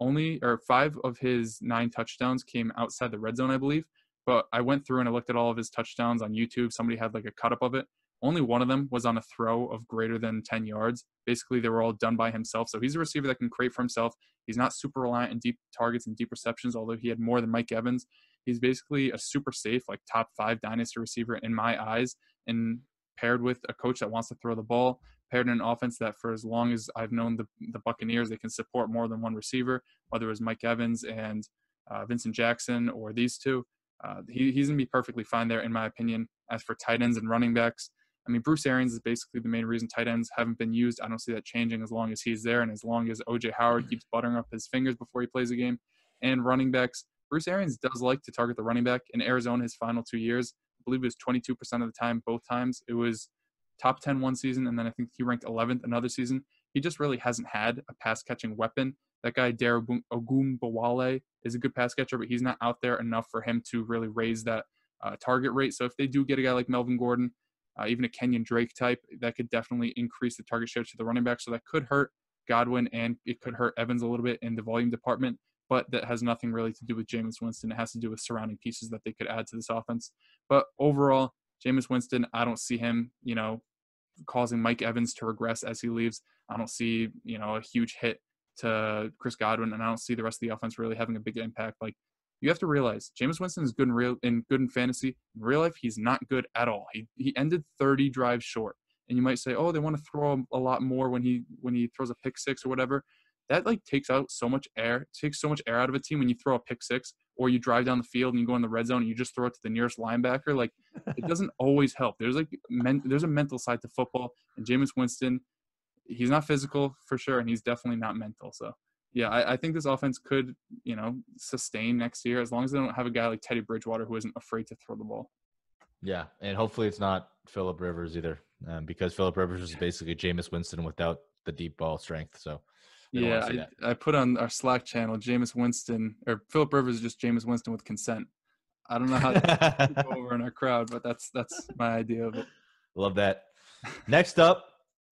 Only or five of his nine touchdowns came outside the red zone, I believe. But I went through and I looked at all of his touchdowns on YouTube. Somebody had like a cut up of it. Only one of them was on a throw of greater than 10 yards. Basically, they were all done by himself. So he's a receiver that can create for himself. He's not super reliant on deep targets and deep receptions, although he had more than Mike Evans. He's basically a super safe, like top five dynasty receiver in my eyes. And paired with a coach that wants to throw the ball, paired in an offense that for as long as I've known the, the Buccaneers, they can support more than one receiver, whether it was Mike Evans and uh, Vincent Jackson or these two. Uh, he, he's going to be perfectly fine there, in my opinion. As for tight ends and running backs, I mean, Bruce Arians is basically the main reason tight ends haven't been used. I don't see that changing as long as he's there and as long as OJ Howard keeps buttering up his fingers before he plays a game. And running backs, Bruce Arians does like to target the running back. In Arizona, his final two years, I believe it was 22% of the time, both times. It was top 10 one season, and then I think he ranked 11th another season. He just really hasn't had a pass catching weapon. That guy, Dare Ogunbowale, is a good pass catcher, but he's not out there enough for him to really raise that uh, target rate. So if they do get a guy like Melvin Gordon, uh, even a Kenyan Drake type, that could definitely increase the target share to the running back. So that could hurt Godwin and it could hurt Evans a little bit in the volume department. But that has nothing really to do with Jameis Winston. It has to do with surrounding pieces that they could add to this offense. But overall, Jameis Winston, I don't see him, you know, causing Mike Evans to regress as he leaves. I don't see, you know, a huge hit to Chris Godwin, and I don't see the rest of the offense really having a big impact. Like you have to realize, Jameis Winston is good in real in good in fantasy. In real life, he's not good at all. He he ended 30 drives short, and you might say, oh, they want to throw a lot more when he when he throws a pick six or whatever. That like takes out so much air, takes so much air out of a team when you throw a pick six or you drive down the field and you go in the red zone and you just throw it to the nearest linebacker. Like it doesn't always help. There's like men, there's a mental side to football, and Jameis Winston, he's not physical for sure, and he's definitely not mental. So yeah, I, I, think this offense could you know sustain next year as long as they don't have a guy like Teddy Bridgewater who isn't afraid to throw the ball. Yeah, and hopefully it's not Philip Rivers either, um, because Philip Rivers is basically Jameis Winston without the deep ball strength. So yeah, I, I, put on our Slack channel Jameis Winston or Philip Rivers is just Jameis Winston with consent. I don't know how to go over in our crowd, but that's that's my idea of it. Love that. Next up,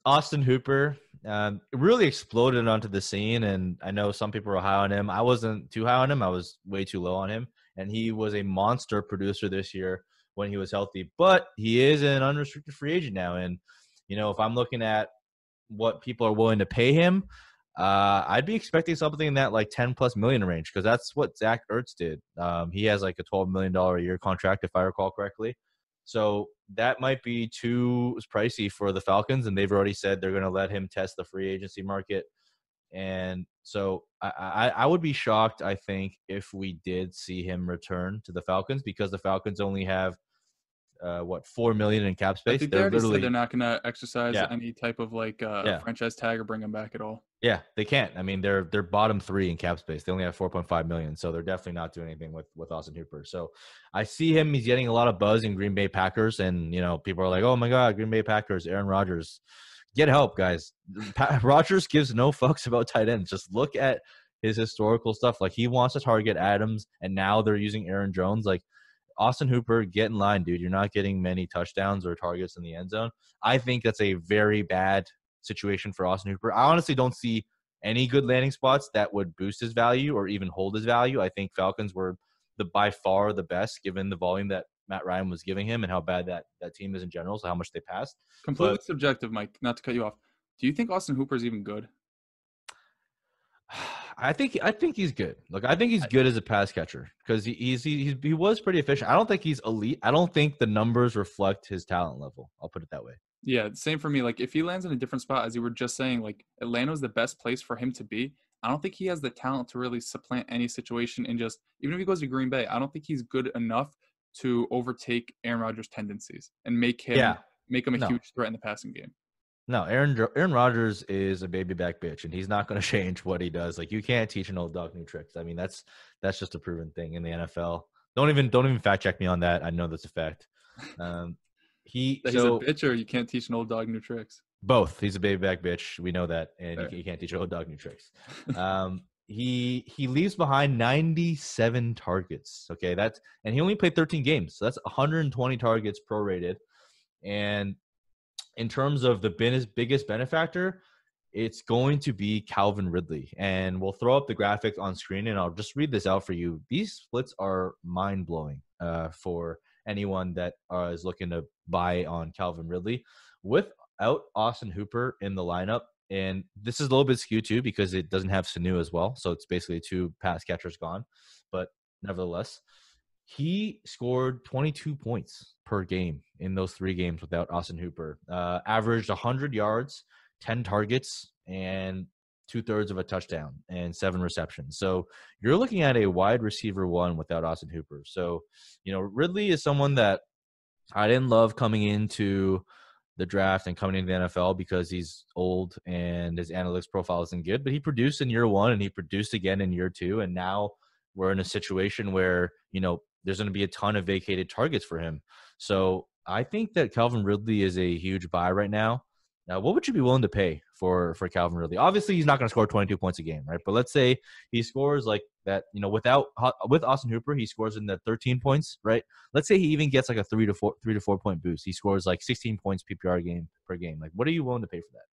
Austin Hooper um, really exploded onto the scene, and I know some people were high on him. I wasn't too high on him. I was way too low on him, and he was a monster producer this year when he was healthy. But he is an unrestricted free agent now, and you know if I'm looking at what people are willing to pay him, uh, I'd be expecting something in that like 10 plus million range because that's what Zach Ertz did. Um, he has like a $12 million a year contract, if I recall correctly. So that might be too pricey for the Falcons, and they've already said they're going to let him test the free agency market. And so I, I, I would be shocked, I think, if we did see him return to the Falcons because the Falcons only have uh, what four million in cap I space. think they They're already literally they're not going to exercise Yeah. any type of like uh, Yeah. franchise tag or bring him back at all. yeah, they can't. I mean, they're they're bottom three in cap space. They only have four point five million, so they're definitely not doing anything with with Austin Hooper. So I see him. He's getting a lot of buzz in Green Bay Packers, and you know people are like, oh my god, Green Bay Packers, Aaron Rodgers. Get help, guys. Rodgers gives no fucks about tight ends. Just look at his historical stuff. Like he wants to target Adams, and now they're using Aaron Jones. Like Austin Hooper, get in line, dude. You're not getting many touchdowns or targets in the end zone. I think that's a very bad situation for Austin Hooper. I honestly don't see any good landing spots that would boost his value or even hold his value. I think Falcons were the by far the best given the volume that Matt Ryan was giving him and how bad that that team is in general, so how much they passed. Completely But- subjective, Mike. Not to cut you off. Do you think Austin Hooper is even good? I think I think he's good. Look, I think he's good as a pass catcher because he, he's he, he was pretty efficient. I don't think he's elite. I don't think the numbers reflect his talent level. I'll put it that way. Yeah, same for me. Like if he lands in a different spot, as you were just saying, like Atlanta's the best place for him to be. I don't think he has the talent to really supplant any situation and just even if he goes to Green Bay, I don't think he's good enough to overtake Aaron Rodgers' tendencies and make him Yeah. make him a No. huge threat in the passing game. No, Aaron Aaron Rodgers is a baby back bitch, and he's not going to change what he does. Like you can't teach an old dog new tricks. I mean, that's that's just a proven thing in the NFL. Don't even don't even fact check me on that. I know that's a fact. Um, he he's so a bitch or you can't teach an old dog new tricks. both. He's a baby back bitch. We know that, and you, you can't teach an old dog new tricks. Um, he he leaves behind 97 targets. Okay, that's and he only played 13 games, so that's 120 targets prorated. And in terms of the biggest benefactor, it's going to be Calvin Ridley. And we'll throw up the graphic on screen, and I'll just read this out for you. These splits are mind blowing uh, for anyone that uh, is looking to buy on Calvin Ridley. Without Austin Hooper in the lineup, and this is a little bit skewed too because it doesn't have Sanu as well. So it's basically two pass catchers gone. But nevertheless, he scored 22 points per game in those three games without Austin Hooper. Uh, averaged 100 yards, 10 targets, and two thirds of a touchdown and seven receptions. So you're looking at a wide receiver one without Austin Hooper. So, you know, Ridley is someone that I didn't love coming into the draft and coming into the NFL because he's old and his analytics profile isn't good, but he produced in year one and he produced again in year two. And now we're in a situation where, you know, there's going to be a ton of vacated targets for him. So I think that Calvin Ridley is a huge buy right now. Now, what would you be willing to pay for for Calvin Ridley? Obviously, he's not going to score 22 points a game, right? But let's say he scores like that, you know, without with Austin Hooper, he scores in the 13 points, right? Let's say he even gets like a three to four three to four point boost. He scores like 16 points PPR game per game. Like, what are you willing to pay for that?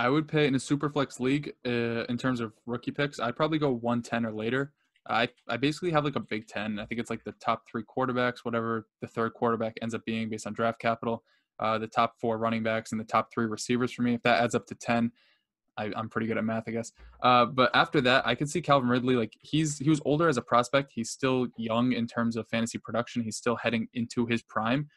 I would pay in a super flex league uh, in terms of rookie picks. I'd probably go 110 or later. I I basically have like a Big Ten. I think it's like the top three quarterbacks, whatever the third quarterback ends up being based on draft capital. Uh, the top four running backs and the top three receivers for me. If that adds up to 10, I, I'm pretty good at math, I guess. Uh, but after that, I could see Calvin Ridley. Like he's he was older as a prospect. He's still young in terms of fantasy production. He's still heading into his prime.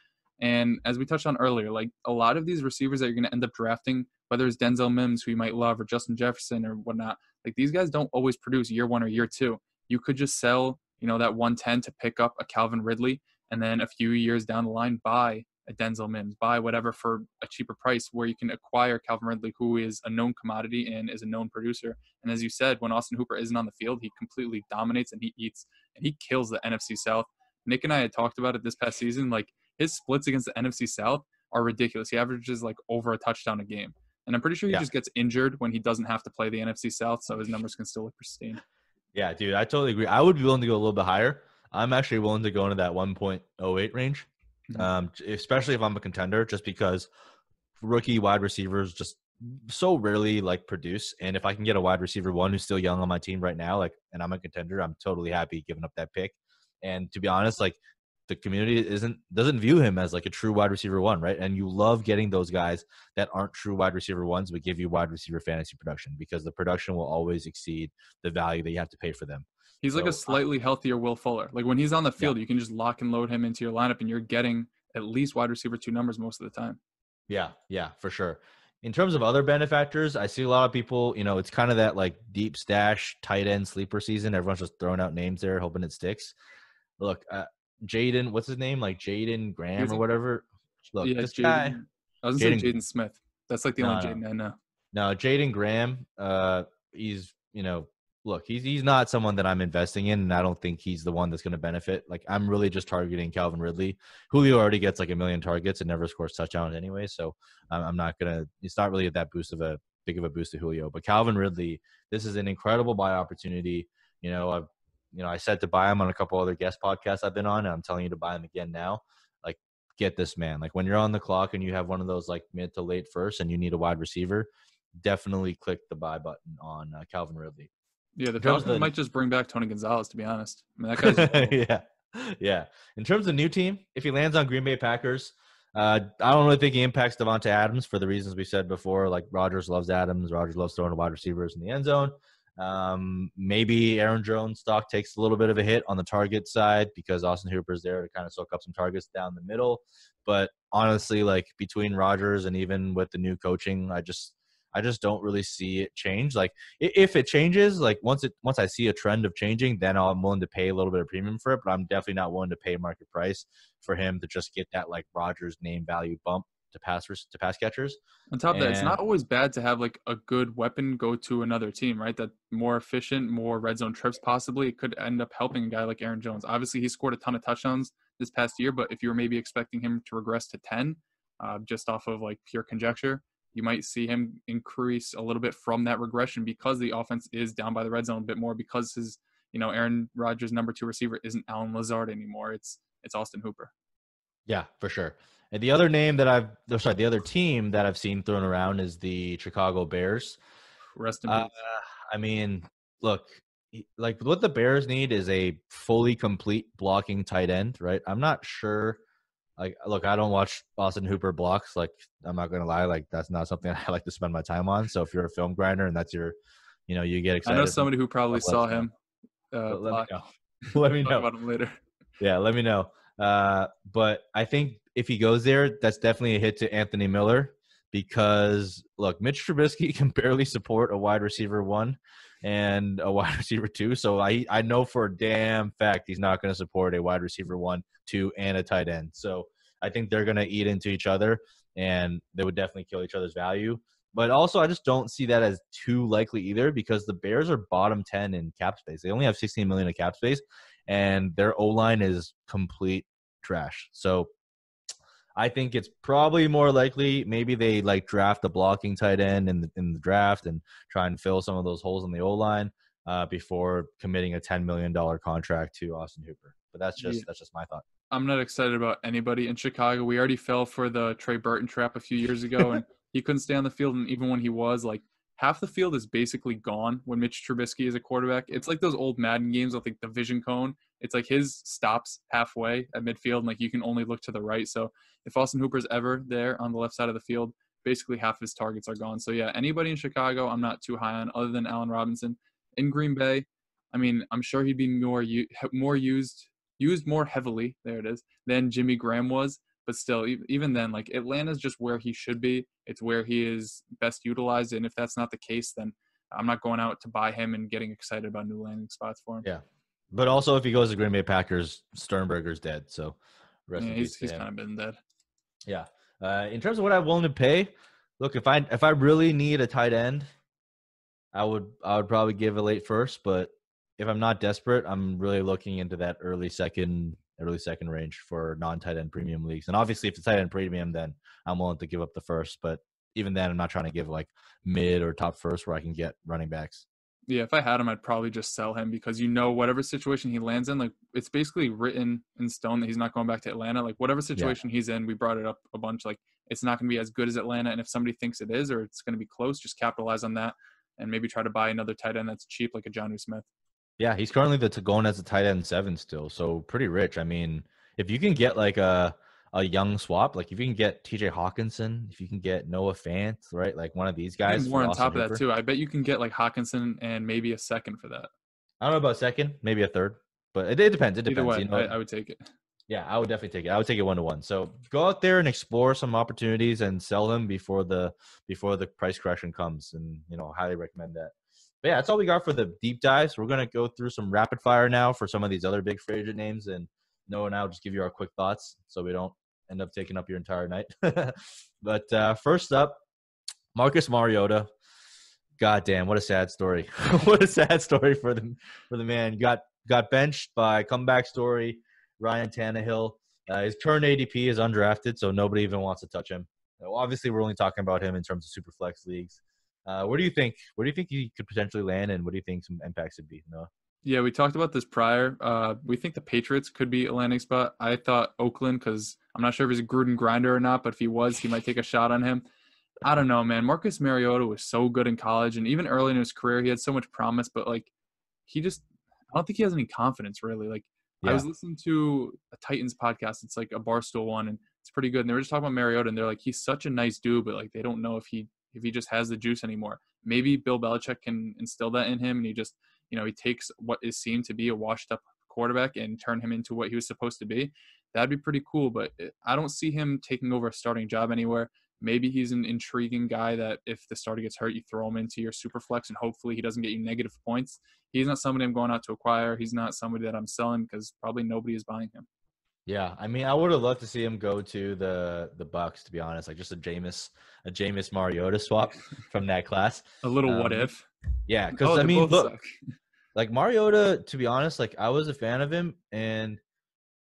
And as we touched on earlier, like a lot of these receivers that you're going to end up drafting, whether it's Denzel Mims, who you might love, or Justin Jefferson or whatnot, like these guys don't always produce year one or year two. You could just sell, you know, that 110 to pick up a Calvin Ridley, and then a few years down the line, buy a Denzel Mims, buy whatever for a cheaper price, where you can acquire Calvin Ridley, who is a known commodity and is a known producer. And as you said, when Austin Hooper isn't on the field, he completely dominates and he eats and he kills the NFC South. Nick and I had talked about it this past season. Like his splits against the NFC South are ridiculous. He averages like over a touchdown a game. And I'm pretty sure he Yeah. just gets injured when he doesn't have to play the NFC South, so his numbers can still look pristine. Yeah, dude, I totally agree. I would be willing to go a little bit higher. I'm actually willing to go into that 1.08 range, Mhm. um, especially if I'm a contender, just because rookie wide receivers just so rarely like produce. And if I can get a wide receiver one who's still young on my team right now, like, and I'm a contender, I'm totally happy giving up that pick. And to be honest, like the community isn't doesn't view him as like a true wide receiver one, right? And you love getting those guys that aren't true wide receiver ones, but give you wide receiver fantasy production because the production will always exceed the value that you have to pay for them. He's like a slightly healthier Will Fuller. Like when he's on the field, you can just lock and load him into your lineup, and you're getting at least wide receiver two numbers most of the time. Yeah, yeah, for sure. in terms of other benefactors, I see a lot of people, you know, it's kind of that like deep stash tight end sleeper season. Everyone's just throwing out names there, hoping it sticks. Look, uh, Jaden, what's his name? Like Jaden Graham or whatever. Look, yeah, this Jaden, guy. I was gonna say Jaden- Smith. That's like the No, only. Jaden I know. No, Jaden Graham. Uh, he's you know, look, he's he's not someone that I'm investing in, and I don't think he's the one that's going to benefit. Like, I'm really just targeting Calvin Ridley. Julio already gets like a million targets and never scores touchdowns anyway, so I'm, I'm not gonna. It's not really that boost of a big of a boost to Julio, but Calvin Ridley, this is an incredible buy opportunity. You know, I've you know I said to buy him on a couple other guest podcasts I've been on, and I'm telling you to buy him again now. Like, get this man. Like when you're on the clock and you have one of those like mid to late first, and you need a wide receiver definitely click the buy button on uh, Calvin Ridley. Yeah, the Falcons the- might just bring back Tony Gonzalez. To be honest, I mean that guy's yeah, yeah. In terms of new team, if he lands on Green Bay Packers, uh, I don't really think he impacts Davante Adams for the reasons we said before. Like Rodgers loves Adams, Rodgers loves throwing to wide receivers in the end zone. Um, maybe Aaron Jones' stock takes a little bit of a hit on the target side because Austin Hooper's there to kind of soak up some targets down the middle. But honestly, like between Rodgers and even with the new coaching, I just I just don't really see it change. Like if it changes, like once it once I see a trend of changing, then I'm willing to pay a little bit of premium for it. But I'm definitely not willing to pay market price for him to just get that like Rodgers name value bump to pass to pass catchers. On top of that, it's not always bad to have like a good weapon go to another team, right? That more efficient, more red zone trips possibly. It could end up helping a guy like Aaron Jones. Obviously, he scored a ton of touchdowns this past year, but if you were maybe expecting him to regress to 10, uh, just off of like pure conjecture, you might see him increase a little bit from that regression because the offense is down by the red zone a bit more because his, you know, Aaron Rodgers' number two receiver isn't Allen Lazard anymore. It's it's Austin Hooper. Yeah, for sure. And the other name that I've oh, sorry, the other team that I've seen thrown around is the Chicago Bears. Rest in Uh, peace. I mean, look, like what the Bears need is a fully complete blocking tight end, right? I'm not sure. Like, look, I don't watch Austin Hooper blocks. Like, I'm not gonna lie, like that's not something I like to spend my time on. So if you're a film grinder and that's your, you know, you get excited. I know somebody who probably saw him. Uh, Let me know. let me know. about him later. Yeah, let me know. Uh, but I think if he goes there, that's definitely a hit to Anthony Miller because look, Mitch Trubisky can barely support a wide receiver one and a wide receiver two. So I I know for a damn fact he's not going to support a wide receiver one, two, and a tight end. So I think they're going to eat into each other, and they would definitely kill each other's value. But also, I just don't see that as too likely either because the Bears are bottom ten in cap space. They only have 16 million in cap space, and their O line is complete trash. So I think it's probably more likely maybe they like draft a blocking tight end in the in the draft and try and fill some of those holes in the O line uh, before committing a 10 million dollar contract to Austin Hooper. But that's just Yeah. that's just my thought. I'm not excited about anybody in Chicago. We already fell for the Trey Burton trap a few years ago, and he couldn't stay on the field. And even when he was, like half the field is basically gone when Mitch Trubisky is a quarterback. It's like those old Madden games with like the vision cone. It's like his stops halfway at midfield, and like you can only look to the right. So if Austin Hooper's ever there on the left side of the field, basically half his targets are gone. So yeah, anybody in Chicago, I'm not too high on, other than Allen Robinson. In Green Bay, I mean, I'm sure he'd be more more used used more heavily. There it is than Jimmy Graham was. But still, even then, like Atlanta's just where he should be. It's where he is best utilized. And if that's not the case, then I'm not going out to buy him and getting excited about new landing spots for him. Yeah. But also, if he goes to Green Bay Packers, Sternberger's dead. So, rest Yeah, he's, he's kind of been dead. Yeah. Uh, in terms of what I'm willing to pay, look if I if I really need a tight end, I would I would probably give a late first. But if I'm not desperate, I'm really looking into that early second early second range for non tight end mm-hmm. premium leagues. And obviously, if it's tight end premium, then I'm willing to give up the first. But even then, I'm not trying to give like mid or top first where I can get running backs. Yeah, if I had him, I'd probably just sell him because you know whatever situation he lands in, like it's basically written in stone that he's not going back to Atlanta. Like whatever situation he's in, we brought it up a bunch. Like it's not going to be as good as Atlanta, and if somebody thinks it is or it's going to be close, just capitalize on that and maybe try to buy another tight end that's cheap, like a Jonnu Smith. Yeah, he's currently the going as a tight end seven still, so pretty rich. I mean, if you can get like a a young swap, like if you can get T.J. Hockenson, if you can get Noah Fant, right, like one of these guys. And more on Austin top of that too. I bet you can get like Hockenson and maybe a second for that. I don't know about second, maybe a third, but it, it depends. It Either depends. way, you know, I, I would take it. Yeah, I would definitely take it. I would take it one to one. So go out there and explore some opportunities and sell them before the before the price correction comes. And you know, highly recommend that. But yeah, that's all we got for the deep dives. We're gonna go through some rapid fire now for some of these other big free agent names, and Noah and I will just give you our quick thoughts so we don't end up taking up your entire night. but uh, first up, Marcus Mariota. God damn, what a sad story. what a sad story for the for the man. Got got benched by comeback story Ryan Tannehill. Uh, his current ADP is undrafted, so nobody even wants to touch him. Now, obviously, we're only talking about him in terms of super flex leagues. Uh, where do you think? Where do you think he could potentially land, and what do you think some impacts would be? No. Yeah, we talked about this prior. Uh, we think the Patriots could be a landing spot. I thought Oakland because I'm not sure if he's a Gruden grinder or not, but if he was, he might take a shot on him. I don't know, man. Marcus Mariota was so good in college, and even early in his career, he had so much promise, but like, he just, I don't think he has any confidence really. Like, yeah. I was listening to a Titans podcast. It's like a Barstool one, and it's pretty good. And they were just talking about Mariota, and they're like, he's such a nice dude, but like they don't know if he if he just has the juice anymore. Maybe Bill Belichick can instill that in him, and he just you know he takes what is seen to be a washed up quarterback and turn him into what he was supposed to be. That'd be pretty cool. But I don't see him taking over a starting job anywhere. Maybe he's an intriguing guy that if the starter gets hurt, you throw him into your super flex and hopefully he doesn't get you negative points. He's not somebody I'm going out to acquire. He's not somebody that I'm selling because probably nobody is buying him. Yeah, I mean, I would have loved to see him go to the the Bucks. To be honest, like just a Jameis, a Jameis Mariota swap from that class. a little um, what if? Yeah, because oh, I mean, look, suck. like Mariota. To be honest, like I was a fan of him, and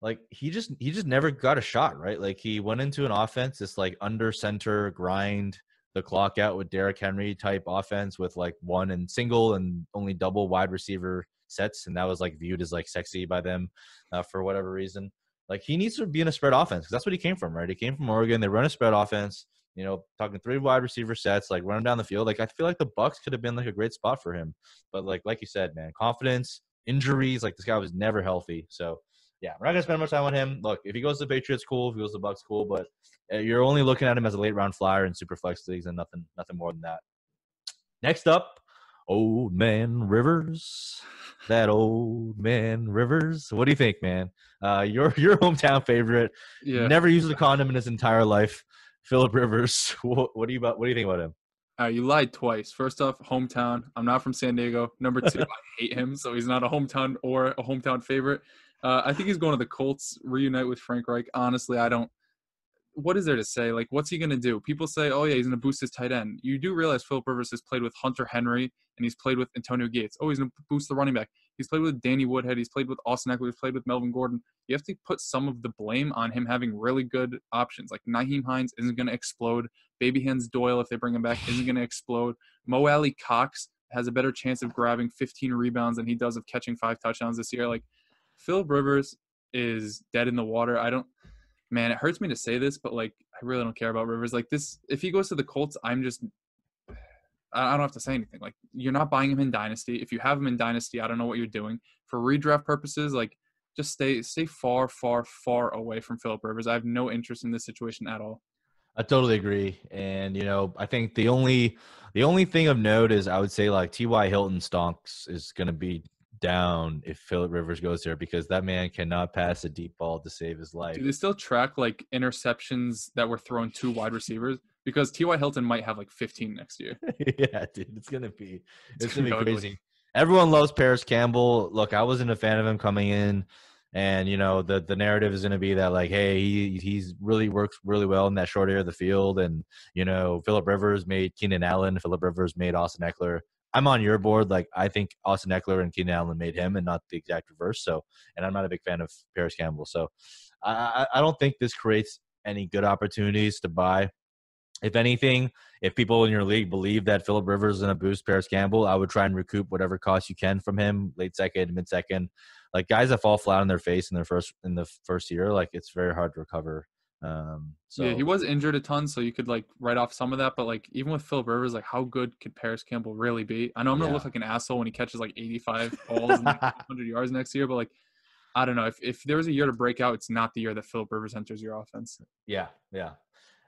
like he just he just never got a shot right like he went into an offense this like under center grind the clock out with Derrick Henry type offense with like one and single and only double wide receiver sets and that was like viewed as like sexy by them uh, for whatever reason like he needs to be in a spread offense because that's what he came from right he came from Oregon they run a spread offense you know talking three wide receiver sets like running down the field like I feel like the Bucks could have been like a great spot for him but like like you said man confidence injuries like this guy was never healthy so yeah, we're not gonna spend much time on him. Look, if he goes to the Patriots, cool. If he goes to the Bucks, cool. But uh, you're only looking at him as a late round flyer in super flex leagues and nothing, nothing more than that. Next up, old man Rivers. That old man Rivers. What do you think, man? Uh, your your hometown favorite. Yeah. Never used a condom in his entire life. Philip Rivers. What, what do you about? What do you think about him? Uh, you lied twice. First off, hometown. I'm not from San Diego. Number two, I hate him, so he's not a hometown or a hometown favorite. Uh, I think he's going to the Colts, reunite with Frank Reich. Honestly, I don't. What is there to say? Like, what's he going to do? People say, oh, yeah, he's going to boost his tight end. You do realize Philip Rivers has played with Hunter Henry and he's played with Antonio Gates. Oh, he's going to boost the running back. He's played with Danny Woodhead. He's played with Austin Ekeler. He's played with Melvin Gordon. You have to put some of the blame on him having really good options. Like, Nyheim Hines isn't going to explode. Baby Hands Doyle, if they bring him back, isn't going to explode. Mo Alie-Cox has a better chance of grabbing 15 rebounds than he does of catching five touchdowns this year. Like, Phil Rivers is dead in the water. I don't man, it hurts me to say this, but like I really don't care about Rivers. Like this if he goes to the Colts, I'm just I don't have to say anything. Like you're not buying him in dynasty. If you have him in dynasty, I don't know what you're doing. For redraft purposes, like just stay stay far, far, far away from Philip Rivers. I have no interest in this situation at all. I totally agree. And you know, I think the only the only thing of note is I would say like T.Y. Hilton stonks is gonna be down if Philip Rivers goes there because that man cannot pass a deep ball to save his life. Do they still track like interceptions that were thrown to wide receivers? Because T.Y. Hilton might have like 15 next year. yeah, dude, it's gonna be it's, it's gonna, gonna, be crazy. Everyone loves Parris Campbell. Look, I wasn't a fan of him coming in, and you know the the narrative is gonna be that like, hey, he he's really works really well in that short area of the field, and you know Philip Rivers made Keenan Allen, Philip Rivers made Austin Ekeler. I'm on your board. Like I think Austin Ekeler and Keenan Allen made him, and not the exact reverse. So, and I'm not a big fan of Parris Campbell. So, I, I don't think this creates any good opportunities to buy. If anything, if people in your league believe that Philip Rivers is going to boost Parris Campbell, I would try and recoup whatever cost you can from him, late second, mid second. Like guys that fall flat on their face in their first in the first year, like it's very hard to recover um, so yeah, he was injured a ton, so you could like write off some of that. But like even with Philip Rivers, like how good could Parris Campbell really be? I know I'm gonna yeah. look like an asshole when he catches like 85 balls and like 100 yards next year, but like I don't know if if there was a year to break out, it's not the year that Philip Rivers enters your offense. Yeah, yeah.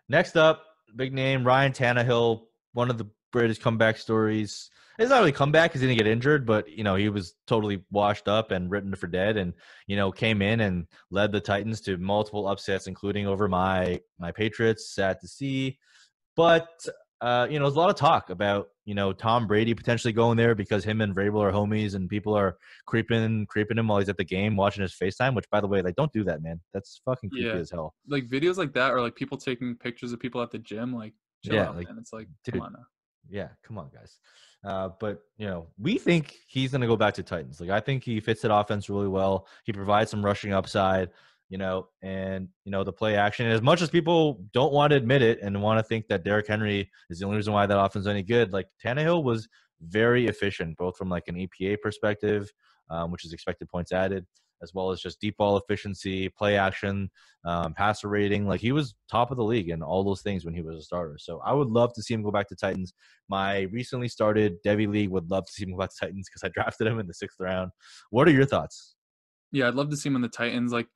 Next up, big name Ryan Tannehill, one of the Brady's comeback stories. It's not really comeback because he didn't get injured, but you know he was totally washed up and written for dead, and you know came in and led the Titans to multiple upsets, including over my my Patriots. Sad to see, but uh, you know, there's a lot of talk about you know Tom Brady potentially going there because him and Vrabel are homies, and people are creeping creeping him while he's at the game watching his FaceTime. Which, by the way, like don't do that, man. That's fucking creepy Yeah. as hell. Like videos like that, or like people taking pictures of people at the gym. Like, chill Yeah, out, like, man. It's like, dude, come on now. Yeah, come on, guys. Uh, but you know, we think he's going to go back to Titans. Like, I think he fits that offense really well. He provides some rushing upside, you know, and you know the play action. And as much as people don't want to admit it and want to think that Derrick Henry is the only reason why that offense is any good, like Tannehill was very efficient, both from like an EPA perspective, um, which is expected points added, as well as just deep ball efficiency, play action, um, passer rating. Like he was top of the league in all those things when he was a starter. So I would love to see him go back to Titans. My recently started Devy League would love to see him go back to Titans because I drafted him in the sixth round. What are your thoughts? Yeah, I'd love to see him in the Titans. Like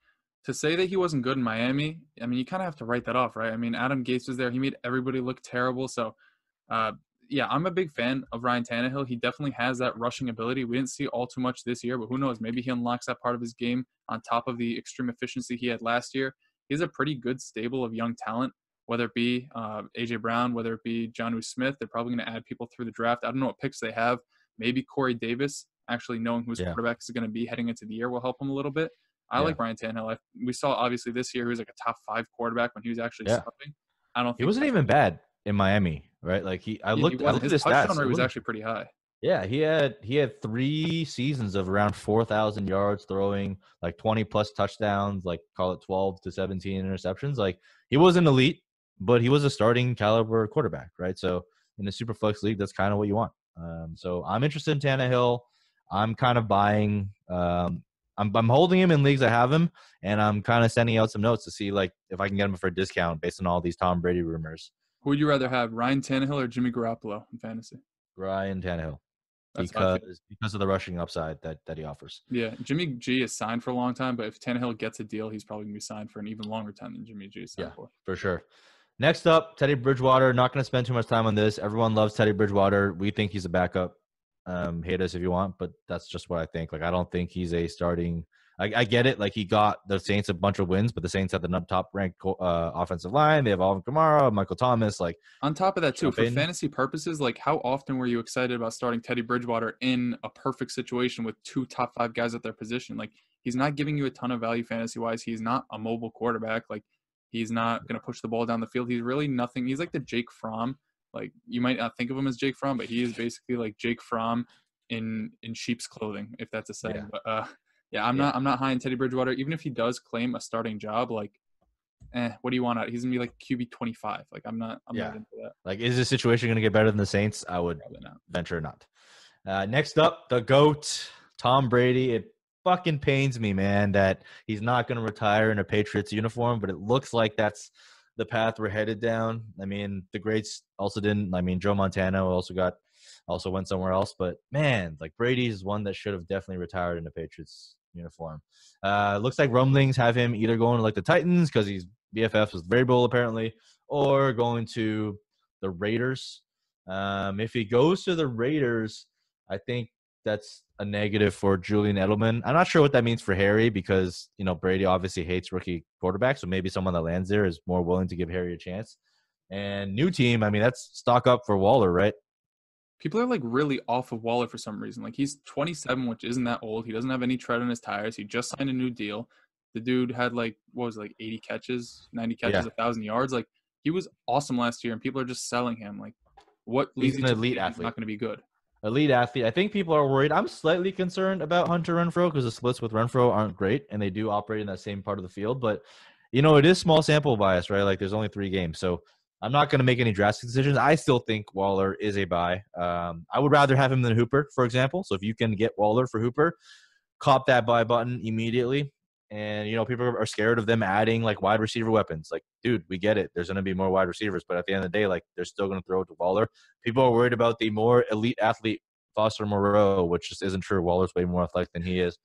to say that he wasn't good in Miami, I mean, you kind of have to write that off, right? I mean, Adam Gase was there; he made everybody look terrible. So, uh, yeah, I'm a big fan of Ryan Tannehill. He definitely has that rushing ability. We didn't see all too much this year, but who knows? Maybe he unlocks that part of his game on top of the extreme efficiency he had last year. He has a pretty good stable of young talent, whether it be uh, AJ Brown, whether it be Jonnu Smith. They're probably going to add people through the draft. I don't know what picks they have. Maybe Corey Davis, actually knowing whose Yeah. quarterback is going to be heading into the year, will help him a little bit. I Yeah. like Ryan Tannehill. I, we saw obviously this year he was like a top five quarterback when he was actually Yeah. starting. I don't. He wasn't even bad in Miami, right? Like he, I Yeah, he looked, I looked at His stats. rate was actually pretty high. Yeah, he had he had three seasons of around four thousand yards throwing, like twenty plus touchdowns, like call it twelve to seventeen interceptions. Like he wasn't elite, but he was a starting caliber quarterback, right? So in a super flex league, that's kind of what you want. Um, so I'm interested in Tannehill. I'm kind of buying. Um, I'm I'm holding him in leagues I have him, and I'm kind of sending out some notes to see like if I can get him for a discount based on all these Tom Brady rumors. Who would you rather have, Ryan Tannehill or Jimmy Garoppolo in fantasy? Ryan Tannehill That's how I feel. because because of the rushing upside that that he offers. Yeah, Jimmy G is signed for a long time, but if Tannehill gets a deal, he's probably gonna be signed for an even longer time than Jimmy G is signed Yeah. for. for sure. Next up, Teddy Bridgewater. Not going to spend too much time on this. Everyone loves Teddy Bridgewater. We think he's a backup. Um, hate us if you want, but that's just what I think. Like, I don't think he's a starting. I, I get it. Like, he got the Saints a bunch of wins, but the Saints have the top ranked uh, offensive line. They have Alvin Kamara, Michael Thomas. Like, On top of that, too, for in. fantasy purposes, like how often were you excited about starting Teddy Bridgewater in a perfect situation with two top five guys at their position? Like he's not giving you a ton of value fantasy wise. He's not a mobile quarterback. Like he's not going to push the ball down the field. He's really nothing. He's like the Jake Fromm. Like you might not think of him as Jake Fromm, but he is basically like Jake Fromm in in sheep's clothing, if that's a saying. Yeah. But uh, yeah, I'm Yeah. not I'm not high in Teddy Bridgewater. Even if he does claim a starting job, like. Eh, what do you want out? He's gonna be like QB twenty five. Like I'm not. I'm Yeah. not into that. like is this situation going to get better than the Saints? I would not. venture not. Uh, next up, the GOAT, Tom Brady. It fucking pains me, man, that he's not going to retire in a Patriots uniform, but it looks like that's the path we're headed down. I mean, the greats also didn't. I mean, Joe Montana also got also went somewhere else, but man, like Brady is one that should have definitely retired in a Patriots uniform. Uh, looks like rumblings have him either going to like the Titans because he's BFF with Vrabel apparently, or going to the Raiders. Um, if he goes to the Raiders, I think that's a negative for Julian Edelman. I'm not sure what that means for Harry because you know Brady obviously hates rookie quarterbacks, so maybe someone that lands there is more willing to give Harry a chance. And new team, I mean, that's stock up for Waller, right? People are like really off of Waller for some reason. Like he's 27, which isn't that old. He doesn't have any tread on his tires. He just signed a new deal. The dude had like what was it, like 80 catches, 90 catches, a thousand yards. Like he was awesome last year, and people are just selling him. Like what He's leads you an elite believe he's athlete. not going to be good? elite athlete. I think people are worried. I'm slightly concerned about Hunter Renfrow because the splits with Renfrow aren't great, and they do operate in that same part of the field. But you know, it is small sample bias, right? Like there's only three games, so I'm not going to make any drastic decisions. I still think Waller is a buy. Um, I would rather have him than Hooper, for example. So if you can get Waller for Hooper, cop that buy button immediately. And you know, people are scared of them adding like wide receiver weapons. Like, dude, we get it. There's going to be more wide receivers, but at the end of the day, like they're still going to throw it to Waller. People are worried about the more elite athlete Foster Moreau, which just isn't true. Waller's way more athletic than he is.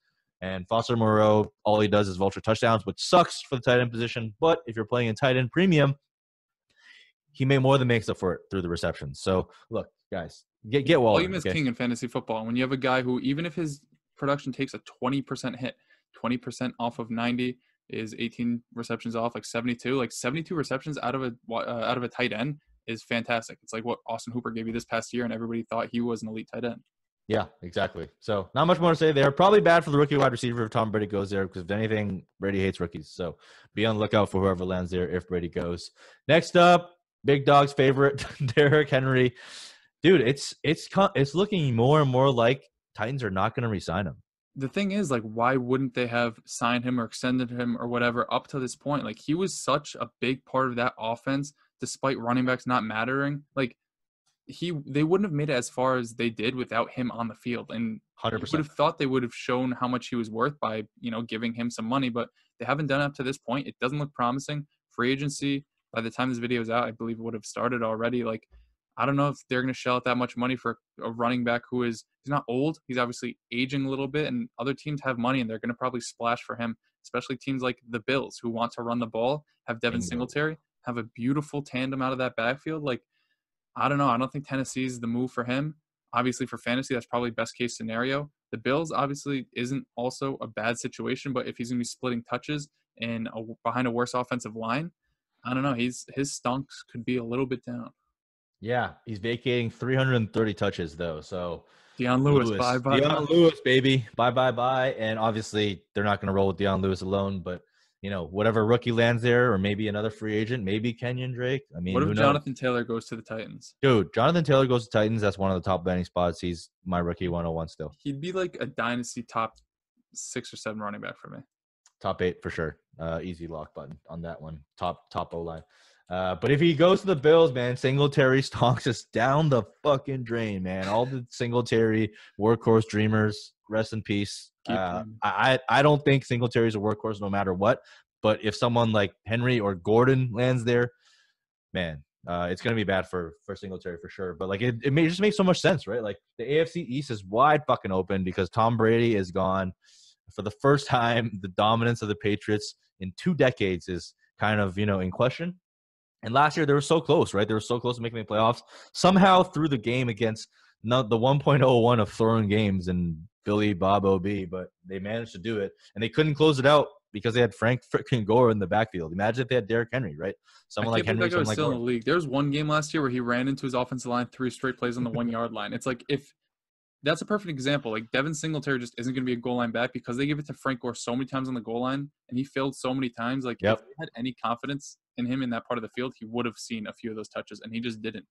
And Foster Moreau, all he does is vulture touchdowns, which sucks for the tight end position. But if you're playing in tight end premium, he may more than makes up for it through the receptions. So look, guys. Get get Waller. Volume is okay? king in fantasy football. When you have a guy who, even if his production takes a 20% hit, 20% off of 90 is 18 receptions off, like 72. Like 72 receptions out of a uh, out of a tight end is fantastic. It's like what Austin Hooper gave you this past year, and everybody thought he was an elite tight end. Yeah, exactly. So not much more to say there. Probably bad for the rookie wide receiver if Tom Brady goes there because if anything, Brady hates rookies. So be on the lookout for whoever lands there if Brady goes. Next up, Big Dog's favorite, Derrick Henry. Dude, it's it's it's looking more and more like Titans are not going to resign him. The thing is, like, why wouldn't they have signed him or extended him or whatever up to this point? Like, he was such a big part of that offense, despite running backs not mattering. Like, he they wouldn't have made it as far as they did without him on the field. And 100%. would have thought they would have shown how much he was worth by you know giving him some money, but they haven't done it up to this point. It doesn't look promising. Free agency by the time this video is out, I believe it would have started already. Like I don't know if they're going to shell out that much money for a running back who is he's not old. He's obviously aging a little bit, and other teams have money and they're going to probably splash for him. Especially teams like the Bills who want to run the ball, have Devin Singletary, have a beautiful tandem out of that backfield. Like I don't know. I don't think Tennessee is the move for him. Obviously, for fantasy, that's probably best case scenario. The Bills obviously isn't also a bad situation, but if he's going to be splitting touches and a, behind a worse offensive line, I don't know. He's his stunks could be a little bit down. Yeah, he's vacating 330 touches though. So Dion Lewis, Lewis. bye bye. Bye. Lewis, baby, bye bye bye. And obviously, they're not going to roll with Dion Lewis alone, but you know, whatever rookie lands there, or maybe another free agent, maybe Kenyan Drake. I mean, what if Jonathan Taylor goes to the Titans? Dude, Jonathan Taylor goes to Titans. That's one of the top landing spots. He's my rookie 101 still. He'd be like a dynasty top six or seven running back for me. Top eight for sure. Uh, easy lock button on that one. Top top O line. Uh, but if he goes to the Bills, man, Singletary stalks us down the fucking drain, man. All the Singletary workhorse dreamers, rest in peace. Uh, I I don't think Singletary is a workhorse no matter what. But if someone like Henry or Gordon lands there, man, uh, it's gonna be bad for for Singletary for sure. But like it, it may just makes so much sense, right? Like the AFC East is wide fucking open because Tom Brady is gone. For the first time, the dominance of the Patriots in two decades is kind of you know in question. And last year they were so close, right? They were so close to making the playoffs. Somehow through the game against not the 1.01 of throwing games and Billy Bob OB, but they managed to do it, and they couldn't close it out because they had Frank freaking Gore in the backfield. Imagine if they had Derrick Henry, right? Someone like Henry. That guy was like still Gore. in the league. There was one game last year where he ran into his offensive line three straight plays on the one yard line. It's like if that's a perfect example. Like Devin Singletary just isn't going to be a goal line back because they give it to Frank Gore so many times on the goal line, and he failed so many times. Like yep. if they had any confidence in him in that part of the field, he would have seen a few of those touches, and he just didn't.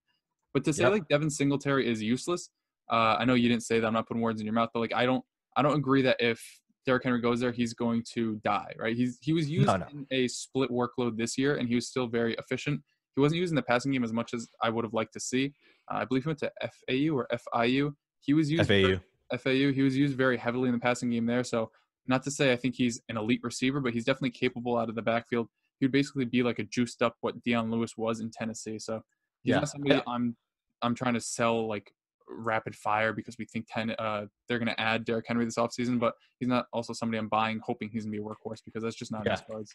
But to say yep. like Devin Singletary is useless, uh, I know you didn't say that. I'm not putting words in your mouth, but like I don't, I don't agree that if Derrick Henry goes there, he's going to die. Right? He's he was used no, no. in a split workload this year, and he was still very efficient. He wasn't using the passing game as much as I would have liked to see. Uh, I believe he went to FAU or FIU. He was used FAU. FAU. He was used very heavily in the passing game there. So not to say I think he's an elite receiver, but he's definitely capable out of the backfield. He would basically be like a juiced up what Dion Lewis was in Tennessee. So he's yeah. not somebody I'm I'm trying to sell like rapid fire because we think ten uh, they're going to add Derrick Henry this offseason, but he's not also somebody I'm buying hoping he's going to be a workhorse because that's just not yeah. his cards.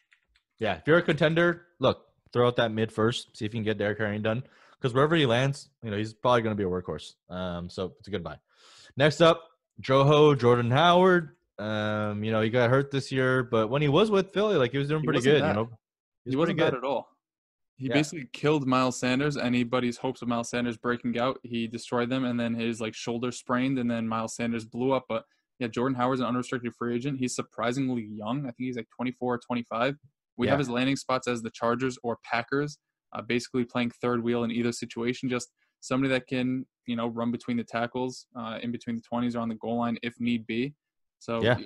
Yeah, if you're a contender, look, throw out that mid first, see if you can get Derrick Henry done because wherever he lands, you know, he's probably going to be a workhorse. Um, so it's a good buy. Next up, Joho Jordan Howard. Um, you know, he got hurt this year, but when he was with Philly, like he was doing pretty good. Bad. You know, he, he wasn't bad at all. He yeah. basically killed Miles Sanders. Anybody's hopes of Miles Sanders breaking out, he destroyed them, and then his like shoulder sprained, and then Miles Sanders blew up. But yeah, Jordan Howard's an unrestricted free agent. He's surprisingly young. I think he's like 24 or 25. We yeah. have his landing spots as the Chargers or Packers, uh, basically playing third wheel in either situation. Just somebody that can, you know, run between the tackles, uh, in between the 20s or on the goal line if need be. So yeah.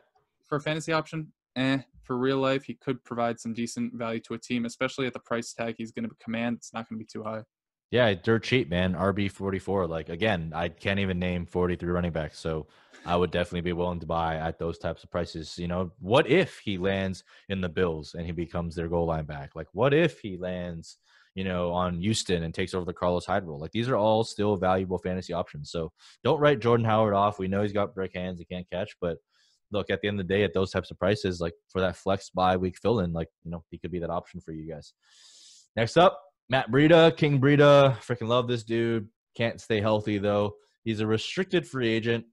for a fantasy option, eh. For real life, he could provide some decent value to a team, especially at the price tag he's going to command. It's not going to be too high. Yeah, dirt cheap, man. RB forty four. Like again, I can't even name forty three running backs, so I would definitely be willing to buy at those types of prices. You know, what if he lands in the Bills and he becomes their goal line back? Like, what if he lands, you know, on Houston and takes over the Carlos Hyde role? Like, these are all still valuable fantasy options. So don't write Jordan Howard off. We know he's got brick hands, he can't catch, but look at the end of the day at those types of prices like for that flex bye week fill in like you know he could be that option for you guys next up matt breida king breida freaking love this dude can't stay healthy though. He's a restricted free agent.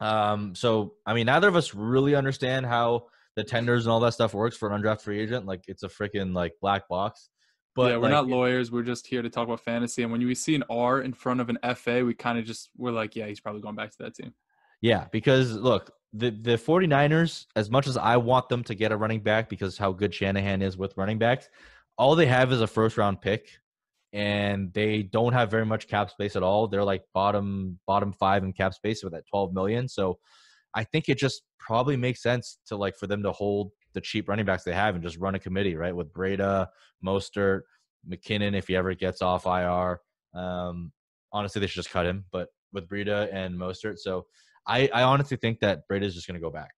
Um, so I mean, neither of us really understand how the tenders and all that stuff works for an undrafted free agent. Like it's a freaking like black box. But yeah, we're like, not lawyers. We're just here to talk about fantasy. And when we see an R in front of an FA, we kind of just we're like, yeah, he's probably going back to that team. Yeah, because look, the the 49ers, as much as I want them to get a running back because how good Shanahan is with running backs, all they have is a first round pick and they don't have very much cap space at all. They're like bottom bottom 5 in cap space with that 12 million. So I think it just probably makes sense to like for them to hold the cheap running backs they have and just run a committee, right? With Breida, Mostert, McKinnon if he ever gets off IR. Um, honestly, they should just cut him, but with Breida and Mostert. So I, I honestly think that Breida is just going to go back.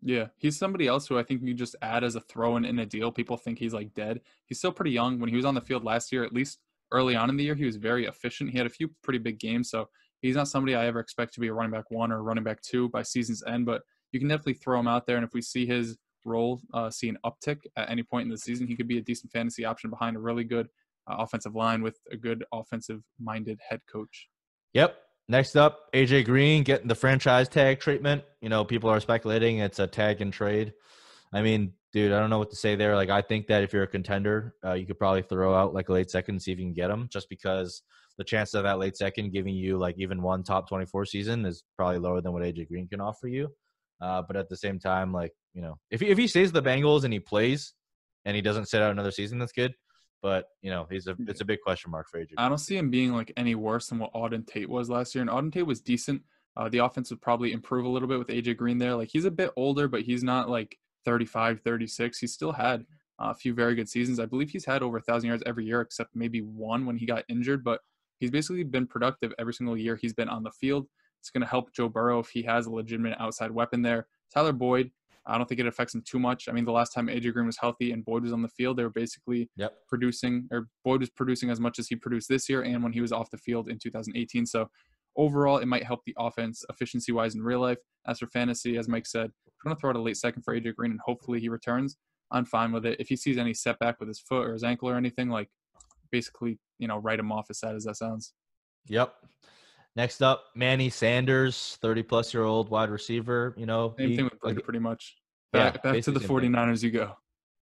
Yeah, he's somebody else who I think you just add as a throw in in a deal. People think he's like dead. He's still pretty young. When he was on the field last year, at least early on in the year, he was very efficient. He had a few pretty big games, so he's not somebody I ever expect to be a running back one or running back two by season's end. But you can definitely throw him out there, and if we see his role uh, see an uptick at any point in the season, he could be a decent fantasy option behind a really good uh, offensive line with a good offensive minded head coach. Yep, Next up, AJ Green getting the franchise tag treatment. You know, people are speculating it's a tag and trade. I mean, dude, I don't know what to say there. Like, I think that if you're a contender, uh, you could probably throw out like a late second and see if you can get him, just because the chance of that late second giving you like even one top 24 season is probably lower than what AJ Green can offer you. Uh, but at the same time, like, you know, if he, if he stays the Bengals and he plays and he doesn't sit out another season, that's good. But you know, he's a it's a big question mark for AJ. I don't see him being like any worse than what Auden Tate was last year. And Auden Tate was decent. Uh, the offense would probably improve a little bit with AJ Green there. Like he's a bit older, but he's not like 35, 36. He still had a few very good seasons. I believe he's had over a thousand yards every year, except maybe one when he got injured. But he's basically been productive every single year he's been on the field. It's going to help Joe Burrow if he has a legitimate outside weapon there. Tyler Boyd, I don't think it affects him too much. I mean, the last time AJ Green was healthy and Boyd was on the field, they were basically yep. producing, or Boyd was producing as much as he produced this year and when he was off the field in 2018. So overall, it might help the offense efficiency wise in real life. As for fantasy, as Mike said, we're going to throw out a late second for AJ Green and hopefully he returns. I'm fine with it. If he sees any setback with his foot or his ankle or anything, like basically, you know, write him off as sad as that sounds. Yep. Next up, Manny Sanders, 30 plus year old wide receiver. You know, same he, thing with like, pretty much. Back, yeah, back to the 49ers thing. you go.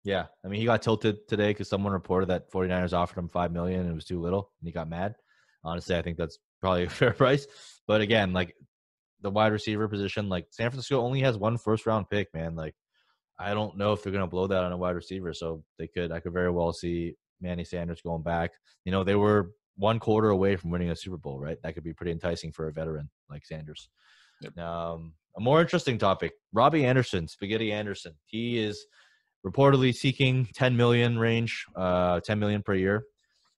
Yeah. I mean, he got tilted today because someone reported that 49ers offered him 5 million and it was too little and he got mad. Honestly, I think that's probably a fair price. But again, like the wide receiver position, like San Francisco only has one first round pick, man. Like, I don't know if they're going to blow that on a wide receiver. So they could, I could very well see Manny Sanders going back. You know, they were one quarter away from winning a Super Bowl, right? That could be pretty enticing for a veteran like Sanders. Yep. Um, a more interesting topic: Robbie Anderson, Spaghetti Anderson. He is reportedly seeking 10 million range, uh, 10 million per year,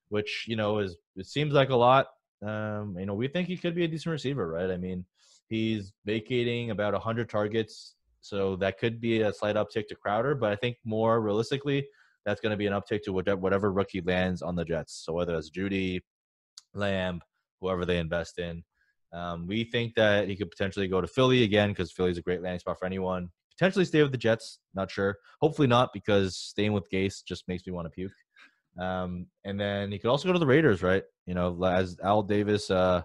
which you know is it seems like a lot. Um, you know, we think he could be a decent receiver, right? I mean, he's vacating about 100 targets, so that could be a slight uptick to Crowder. But I think more realistically, that's going to be an uptick to whatever rookie lands on the Jets. So whether it's Jeudy, Lamb, whoever they invest in. Um, we think that he could potentially go to Philly again because Philly's a great landing spot for anyone. Potentially stay with the Jets, not sure. Hopefully not because staying with Gase just makes me want to puke. Um, and then he could also go to the Raiders, right? You know, as Al Davis, uh,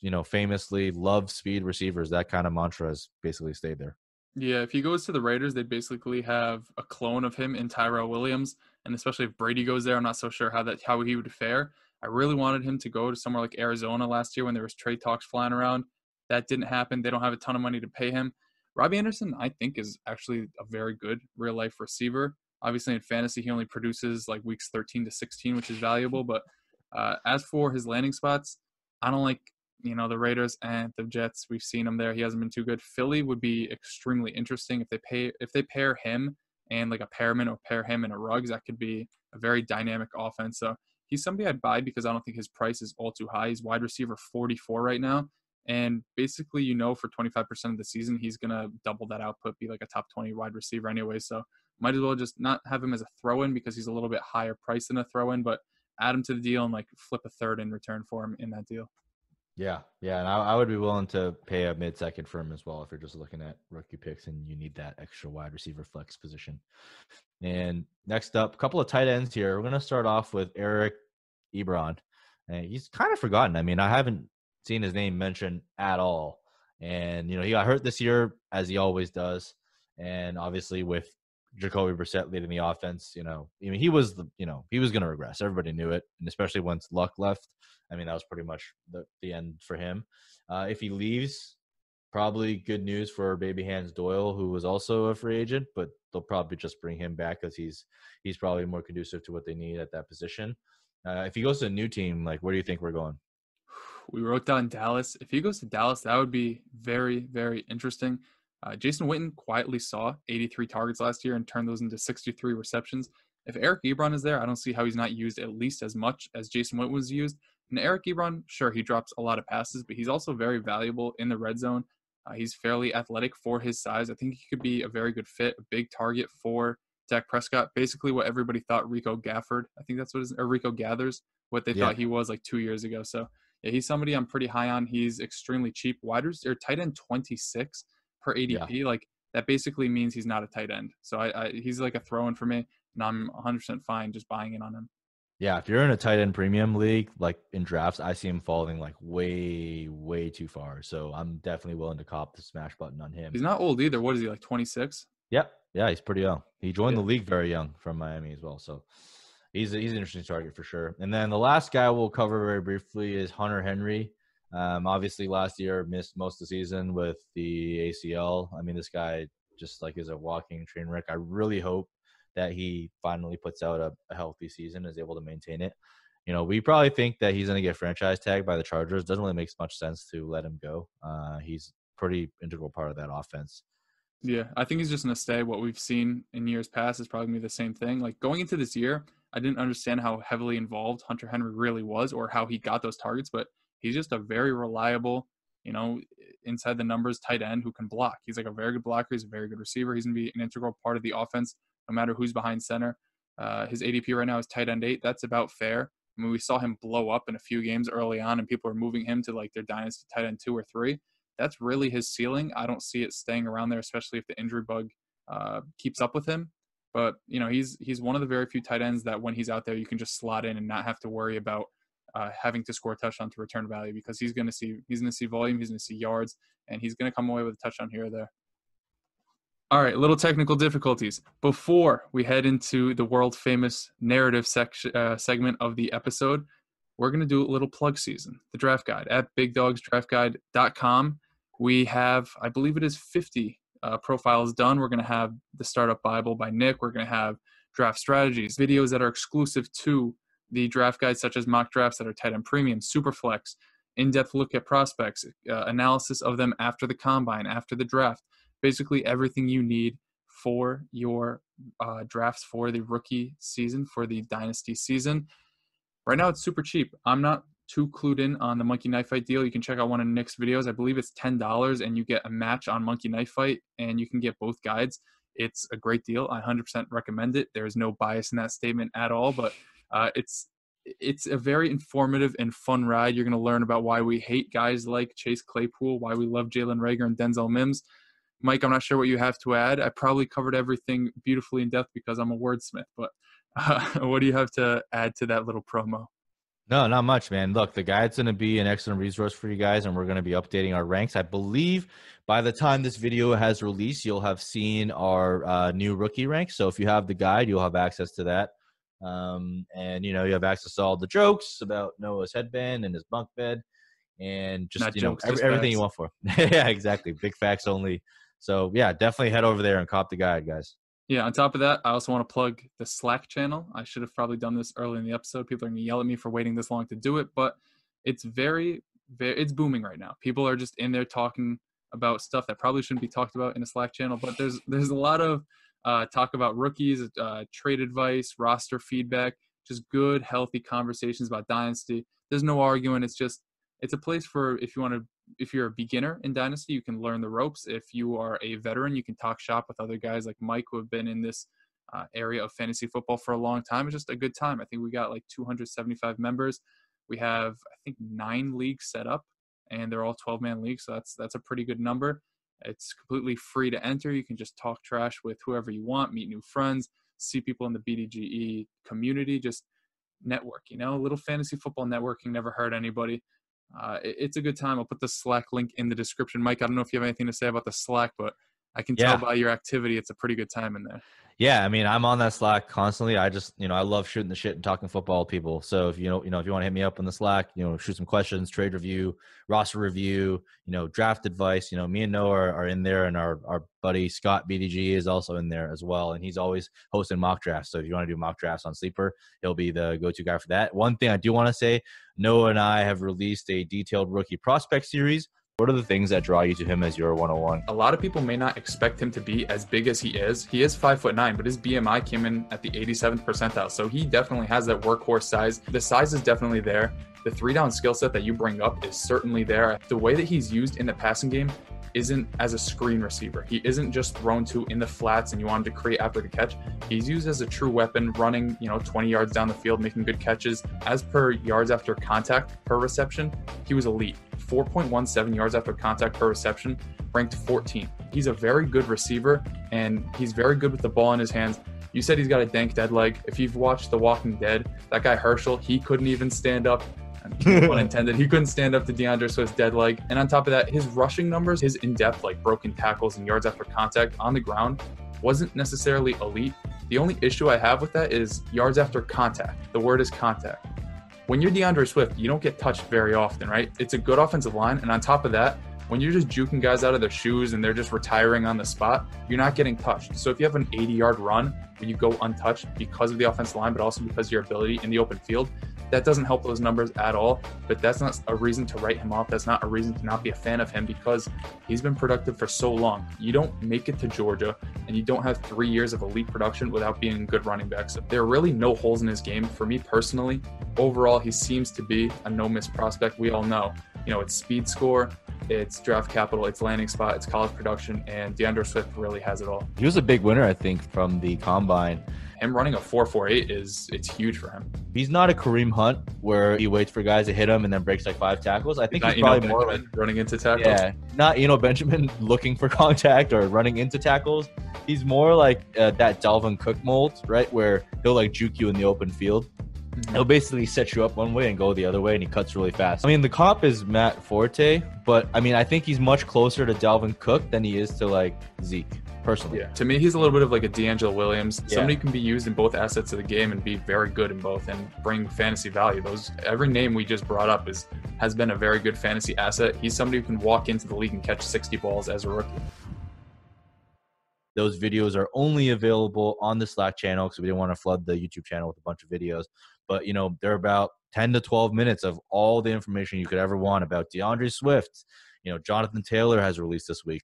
you know, famously loves speed receivers. That kind of mantra has basically stayed there. Yeah, if he goes to the Raiders, they basically have a clone of him in Tyrell Williams, and especially if Brady goes there, I'm not so sure how that how he would fare. I really wanted him to go to somewhere like Arizona last year when there was trade talks flying around. That didn't happen. They don't have a ton of money to pay him. Robbie Anderson, I think, is actually a very good real life receiver. Obviously, in fantasy, he only produces like weeks 13 to 16, which is valuable. But uh, as for his landing spots, I don't like you know the Raiders and the Jets. We've seen him there. He hasn't been too good. Philly would be extremely interesting if they pay if they pair him and like a Perriman or pair him and a Ruggs. That could be a very dynamic offense. So he's somebody I'd buy because I don't think his price is all too high. He's wide receiver 44 right now. And basically, you know, for 25% of the season, he's going to double that output, be like a top 20 wide receiver anyway. So might as well just not have him as a throw in because he's a little bit higher price than a throw in, but add him to the deal and like flip a third in return for him in that deal. Yeah, yeah, and I, I, would be willing to pay a mid second for him as well if you're just looking at rookie picks and you need that extra wide receiver flex position. And next up, a couple of tight ends here. We're gonna start off with Eric Ebron. and he's kind of forgotten. I mean, I haven't seen his name mentioned at all. And you know, he got hurt this year as he always does, and obviously with Jacoby Brissett leading the offense, you know, I mean, he was the, you know, he was going to regress. Everybody knew it, and especially once Luck left, I mean, that was pretty much the, the end for him. Uh, if he leaves, probably good news for Baby Hands Doyle, who was also a free agent, but they'll probably just bring him back because he's he's probably more conducive to what they need at that position. Uh, if he goes to a new team, like where do you think we're going? We wrote down Dallas. If he goes to Dallas, that would be very, very interesting. Uh, Jason Witten quietly saw 83 targets last year and turned those into 63 receptions. If Eric Ebron is there, I don't see how he's not used at least as much as Jason Witten was used. And Eric Ebron, sure, he drops a lot of passes, but he's also very valuable in the red zone. Uh, he's fairly athletic for his size. I think he could be a very good fit, a big target for Dak Prescott. Basically, what everybody thought Rico Gafford, I think that's what it is, or Rico Gathers, what they yeah. thought he was like two years ago. So yeah, he's somebody I'm pretty high on. He's extremely cheap. Wide or tight end 26 per ADP. Yeah. Like that basically means he's not a tight end. So I, I he's like a throw in for me, and I'm 100% fine just buying in on him. Yeah, if you're in a tight end premium league, like in drafts, I see him falling like way, way too far. So I'm definitely willing to cop the smash button on him. He's not old either. What is he like, 26? Yep. Yeah, he's pretty young. He joined yeah. the league very young from Miami as well. So he's a, he's an interesting target for sure. And then the last guy we'll cover very briefly is Hunter Henry. Um, obviously, last year missed most of the season with the ACL. I mean, this guy just like is a walking train wreck. I really hope that he finally puts out a, a healthy season, is able to maintain it. You know, we probably think that he's going to get franchise tagged by the Chargers. Doesn't really make much sense to let him go. Uh, he's pretty integral part of that offense. Yeah, I think he's just going to stay. What we've seen in years past is probably the same thing. Like going into this year, I didn't understand how heavily involved Hunter Henry really was or how he got those targets, but he's just a very reliable, you know, inside the numbers tight end who can block. He's like a very good blocker. He's a very good receiver. He's going to be an integral part of the offense no matter who's behind center. Uh, his ADP right now is tight end eight. That's about fair. I mean, we saw him blow up in a few games early on, and people are moving him to like their dynasty tight end two or three. That's really his ceiling. I don't see it staying around there, especially if the injury bug uh, keeps up with him. But you know, he's he's one of the very few tight ends that when he's out there, you can just slot in and not have to worry about uh, having to score a touchdown to return value because he's going to see he's going to see volume, he's going to see yards, and he's going to come away with a touchdown here or there. All right, little technical difficulties. Before we head into the world famous narrative section uh, segment of the episode, we're going to do a little plug season, the draft guide at bigdogsdraftguide.com. We have, I believe it is 50 uh, profiles done. We're going to have the Startup Bible by Nick. We're going to have draft strategies, videos that are exclusive to the draft guide, such as mock drafts that are tight end premium, super flex, in depth look at prospects, uh, analysis of them after the combine, after the draft, basically everything you need for your uh, drafts for the rookie season, for the dynasty season. Right now, it's super cheap. I'm not too clued in on the Monkey Knife Fight deal. You can check out one of Nick's videos. I believe it's ten dollars, and you get a match on Monkey Knife Fight, and you can get both guides. It's a great deal. I 100% recommend it. There is no bias in that statement at all, but uh, it's it's a very informative and fun ride. You're going to learn about why we hate guys like Chase Claypool, why we love Jalen Reagor and Denzel Mims. Mike, I'm not sure what you have to add. I probably covered everything beautifully in depth because I'm a wordsmith, but uh, what do you have to add to that little promo? No, not much, man. Look, the guide's going to be an excellent resource for you guys, and we're going to be updating our ranks. I believe by the time this video has released, you'll have seen our uh, new rookie ranks. So if you have the guide, you'll have access to that. Um, and, you know, you have access to all the jokes about Noah's headband and his bunk bed and just, Not you jokes, know, every, everything you want for yeah, exactly. Big facts only. So, yeah, definitely head over there and cop the guide, guys. Yeah, on top of that, I also want to plug the Slack channel. I should have probably done this early in the episode. People are going to yell at me for waiting this long to do it, but it's very, very, it's booming right now. People are just in there talking about stuff that probably shouldn't be talked about in a Slack channel, but there's there's a lot of uh, talk about rookies, uh, trade advice, roster feedback, just good, healthy conversations about dynasty. There's no arguing. It's just it's a place for if you want to if you're a beginner in dynasty you can learn the ropes. If you are a veteran you can talk shop with other guys like mike who have been in this uh, area of fantasy football for a long time. It's just a good time. I think we got like 275 members. We have i think nine leagues set up and they're all 12 man leagues so that's that's a pretty good number. It's completely free to enter. You can just talk trash with whoever you want meet new friends see people in the bdge community just network. You know, a little fantasy football networking never hurt anybody. Uh, it, it's a good time. I'll put the Slack link in the description. Mike, I don't know if you have anything to say about the Slack, but I can Yeah. tell by your activity it's a pretty good time in there. Yeah, I mean, I'm on that Slack constantly. I just, you know, I love shooting the shit and talking football people. So if you know, you know, if you want to hit me up on the Slack, you know, shoot some questions, trade review, roster review, you know, draft advice. You know, me and Noah are, are in there, and our our buddy Scott BDG is also in there as well, and he's always hosting mock drafts. So if you want to do mock drafts on Sleeper, he'll be the go-to guy for that. One thing I do want to say, Noah and I have released a detailed rookie prospect series. What are the things that draw you to him as your 101? A lot of people may not expect him to be as big as he is. He is five foot nine, but his BMI came in at the 87th percentile, so he definitely has that workhorse size. The size is definitely there. The three down skill set that you bring up is certainly there. The way that he's used in the passing game isn't as a screen receiver. He isn't just thrown to in the flats and you want him to create after the catch. He's used as a true weapon, running, you know, 20 yards down the field, making good catches. As per yards after contact per reception, he was elite. 4.17 yards after contact per reception, ranked 14. He's a very good receiver and he's very good with the ball in his hands. You said he's got a dank dead leg. If you've watched The Walking Dead, that guy Hershel, he couldn't even stand up. No pun intended. He couldn't stand up to DeAndre Swift's dead leg. And on top of that, his rushing numbers, his in-depth like broken tackles and yards after contact on the ground wasn't necessarily elite. The only issue I have with that is yards after contact. The word is contact. When you're DeAndre Swift, you don't get touched very often, right? It's a good offensive line. And on top of that, when you're just juking guys out of their shoes and they're just retiring on the spot, you're not getting touched. So if you have an 80 yard run you go untouched because of the offensive line, but also because of your ability in the open field, that doesn't help those numbers at all. But that's not a reason to write him off. That's not a reason to not be a fan of him because he's been productive for so long. You don't make it to Georgia and you don't have three years of elite production without being a good running back. So there are really no holes in his game. For me personally, overall, he seems to be a no miss prospect. We all know, you know, it's speed score, it's draft capital, it's landing spot, it's college production, and DeAndre Swift really has it all. He was a big winner, I think, from the combine. Him running a 4.48 is it's huge for him. He's not a Kareem Hunt where he waits for guys to hit him and then breaks like five tackles. I think he's know, probably more like running into tackles. yeah, not you know Benjamin looking for contact or running into tackles. He's more like uh, that Dalvin Cook mold, right? Where he'll like juke you in the open field. Mhm. He'll basically set you up one way and go the other way, and he cuts really fast. I mean, the cop is Matt Forte, but I mean, I think he's much closer to Dalvin Cook than he is to like Zeke, personally. Yeah. To me, he's a little bit of like a DeAngelo Williams. Yeah. Somebody who can be used in both assets of the game and be very good in both and bring fantasy value. Those every name we just brought up is has been a very good fantasy asset. He's somebody who can walk into the league and catch 60 balls as a rookie. Those videos are only available on the Slack channel because we didn't want to flood the YouTube channel with a bunch of videos. But you know, they're about 10 to 12 minutes of all the information you could ever want about DeAndre Swift. You know, Jonathan Taylor has released this week.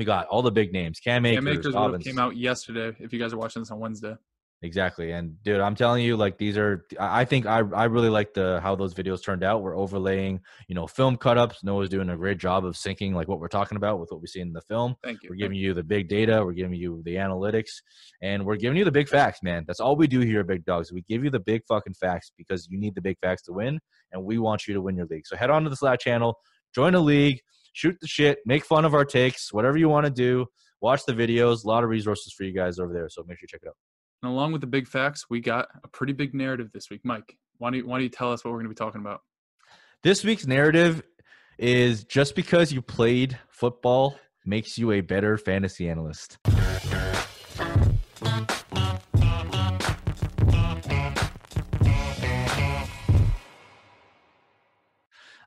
We got all the big names: Cam Akers, Cam Akers have came out yesterday if you guys are watching this on Wednesday. Exactly. And dude, I'm telling you, like these are I think I I really like the how those videos turned out. We're overlaying, you know, film cut ups. Noah's doing a great job of syncing like what we're talking about with what we see in the film. Thank you. We're giving you the big data, we're giving you the analytics, and we're giving you the big facts, man. That's all we do here at Big Dogs. We give you the big fucking facts because you need the big facts to win, and we want you to win your league. So head on to the Slack channel, join a league, shoot the shit, make fun of our takes, whatever you want to do. Watch the videos. A lot of resources for you guys over there. So make sure you check it out. And along with the big facts, we got a pretty big narrative this week. Mike, why don't you, why don't you tell us what we're going to be talking about? This week's narrative is just because you played football makes you a better fantasy analyst.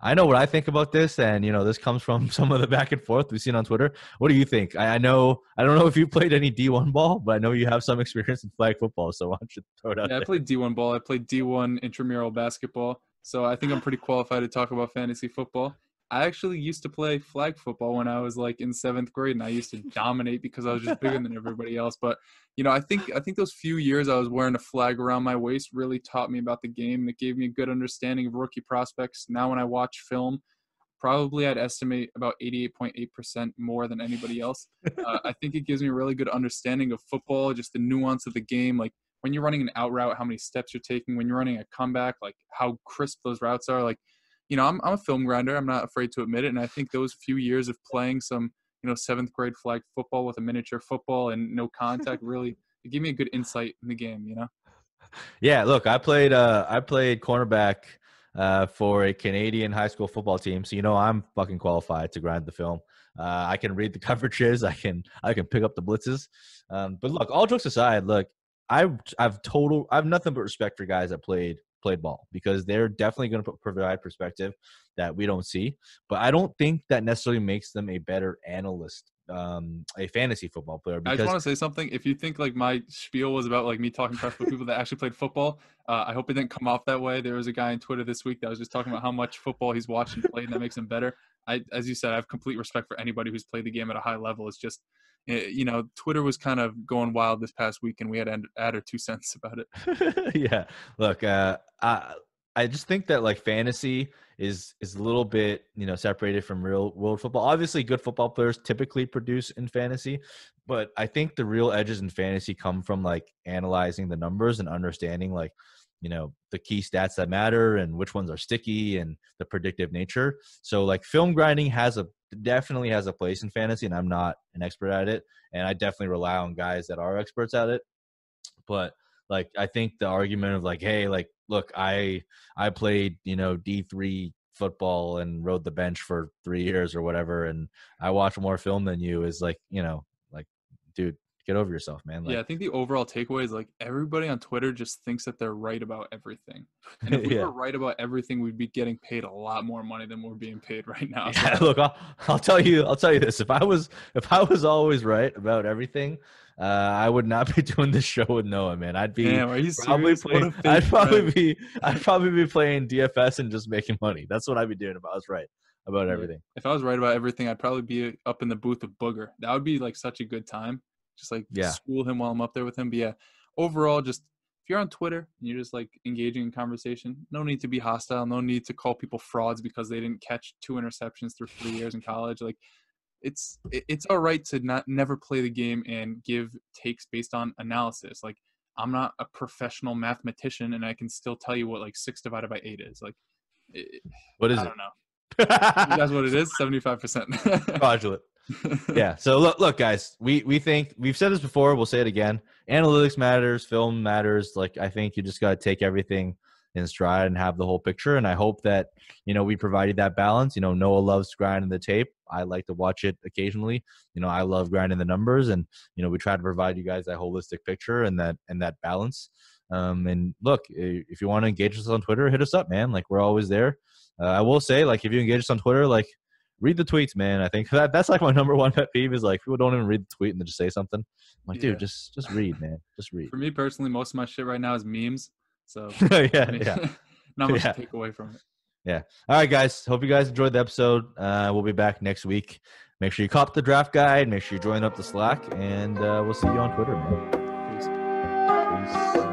I know what I think about this, and you know this comes from some of the back and forth we've seen on Twitter. What do you think? I, I know I don't know if you played any D one ball, but I know you have some experience in flag football, so why don't you throw it out Yeah, I played D1 ball. I played D1 intramural basketball. So I think I'm pretty qualified to talk about fantasy football. I actually used to play flag football when I was like in seventh grade, and I used to dominate because I was just bigger than everybody else. But you know, I think I think those few years I was wearing a flag around my waist really taught me about the game, and it gave me a good understanding of rookie prospects. Now, when I watch film, probably I'd estimate about 88.8% more than anybody else. Uh, I think it gives me a really good understanding of football, just the nuance of the game, like when you're running an out route, how many steps you're taking, when you're running a comeback, like how crisp those routes are. Like, you know, I'm, I'm a film grinder. I'm not afraid to admit it. And I think those few years of playing some, you know, seventh grade flag football with a miniature football and no contact really it gave me a good insight in the game, you know? Yeah, look, I played uh I played cornerback uh for a Canadian high school football team. So you know I'm fucking qualified to grind the film. Uh, I can read the coverages. I can I can pick up the blitzes. Um, but look, all jokes aside, look, I've, I've total I have nothing but respect for guys that played played ball because they're definitely going to provide perspective that we don't see. But I don't think that necessarily makes them a better analyst um a fantasy football player because I just want to say something. If you think like my spiel was about like me talking trash with people that actually played football, uh, I hope it didn't come off that way. There was a guy on Twitter this week that was just talking about how much football he's watched and played, and that makes him better. I, as you said, I have complete respect for anybody who's played the game at a high level. It's just, you know, Twitter was kind of going wild this past week, and we had to add our two cents about it. yeah, look, uh, I I just think that like fantasy is is a little bit you know separated from real world football. Obviously, good football players typically produce in fantasy, but I think the real edges in fantasy come from like analyzing the numbers and understanding like you know the key stats that matter and which ones are sticky and the predictive nature. So like film grinding has a definitely has a place in fantasy, and I'm not an expert at it, and I definitely rely on guys that are experts at it, but like i think the argument of like hey like look i i played you know d3 football and rode the bench for three years or whatever and i watch more film than you is like you know like dude get over yourself man like, yeah i think the overall takeaway is like everybody on twitter just thinks that they're right about everything and if we yeah. were right about everything we'd be getting paid a lot more money than we're being paid right now yeah, look I'll, I'll tell you i'll tell you this if i was if i was always right about everything uh, I would not be doing this show with Noah, man. I'd be Damn, probably playing. I'd probably be. I'd probably be playing DFS and just making money. That's what I'd be doing if I was right about everything. If I was right about everything, I'd probably be up in the booth with Booger. That would be like such a good time. Just like yeah. school him while I'm up there with him. But yeah, overall, just if you're on Twitter and you're just like engaging in conversation, no need to be hostile. No need to call people frauds because they didn't catch two interceptions through three years in college. Like it's it's all right to not never play the game and give takes based on analysis. Like I'm not a professional mathematician, and I can still tell you what like six divided by eight is. Like, it, what is I it? I don't know. That's what it is. Seventy five percent. Fraudulent. yeah. So look, look, guys. We we think we've said this before. We'll say it again. Analytics matters. Film matters. Like I think you just got to take everything in stride and have the whole picture. And I hope that, you know, we provided that balance. You know, Noah loves grinding the tape. I like to watch it occasionally. You know, I love grinding the numbers and, you know, we try to provide you guys that holistic picture and that and that balance. Um, and look, if you want to engage us on Twitter, hit us up, man. Like we're always there. Uh, I will say, like, if you engage us on Twitter, like read the tweets, man. I think that that's like my number one pet peeve is like people don't even read the tweet and then just say something. I'm like, yeah. dude, just just read, man. Just read. For me personally, most of my shit right now is memes. So yeah, yeah. not much yeah. to take away from it. Yeah. All right, guys. Hope you guys enjoyed the episode. Uh, we'll be back next week. Make sure you cop the draft guide. Make sure you join up the Slack, and uh, we'll see you on Twitter, man. Peace. Peace.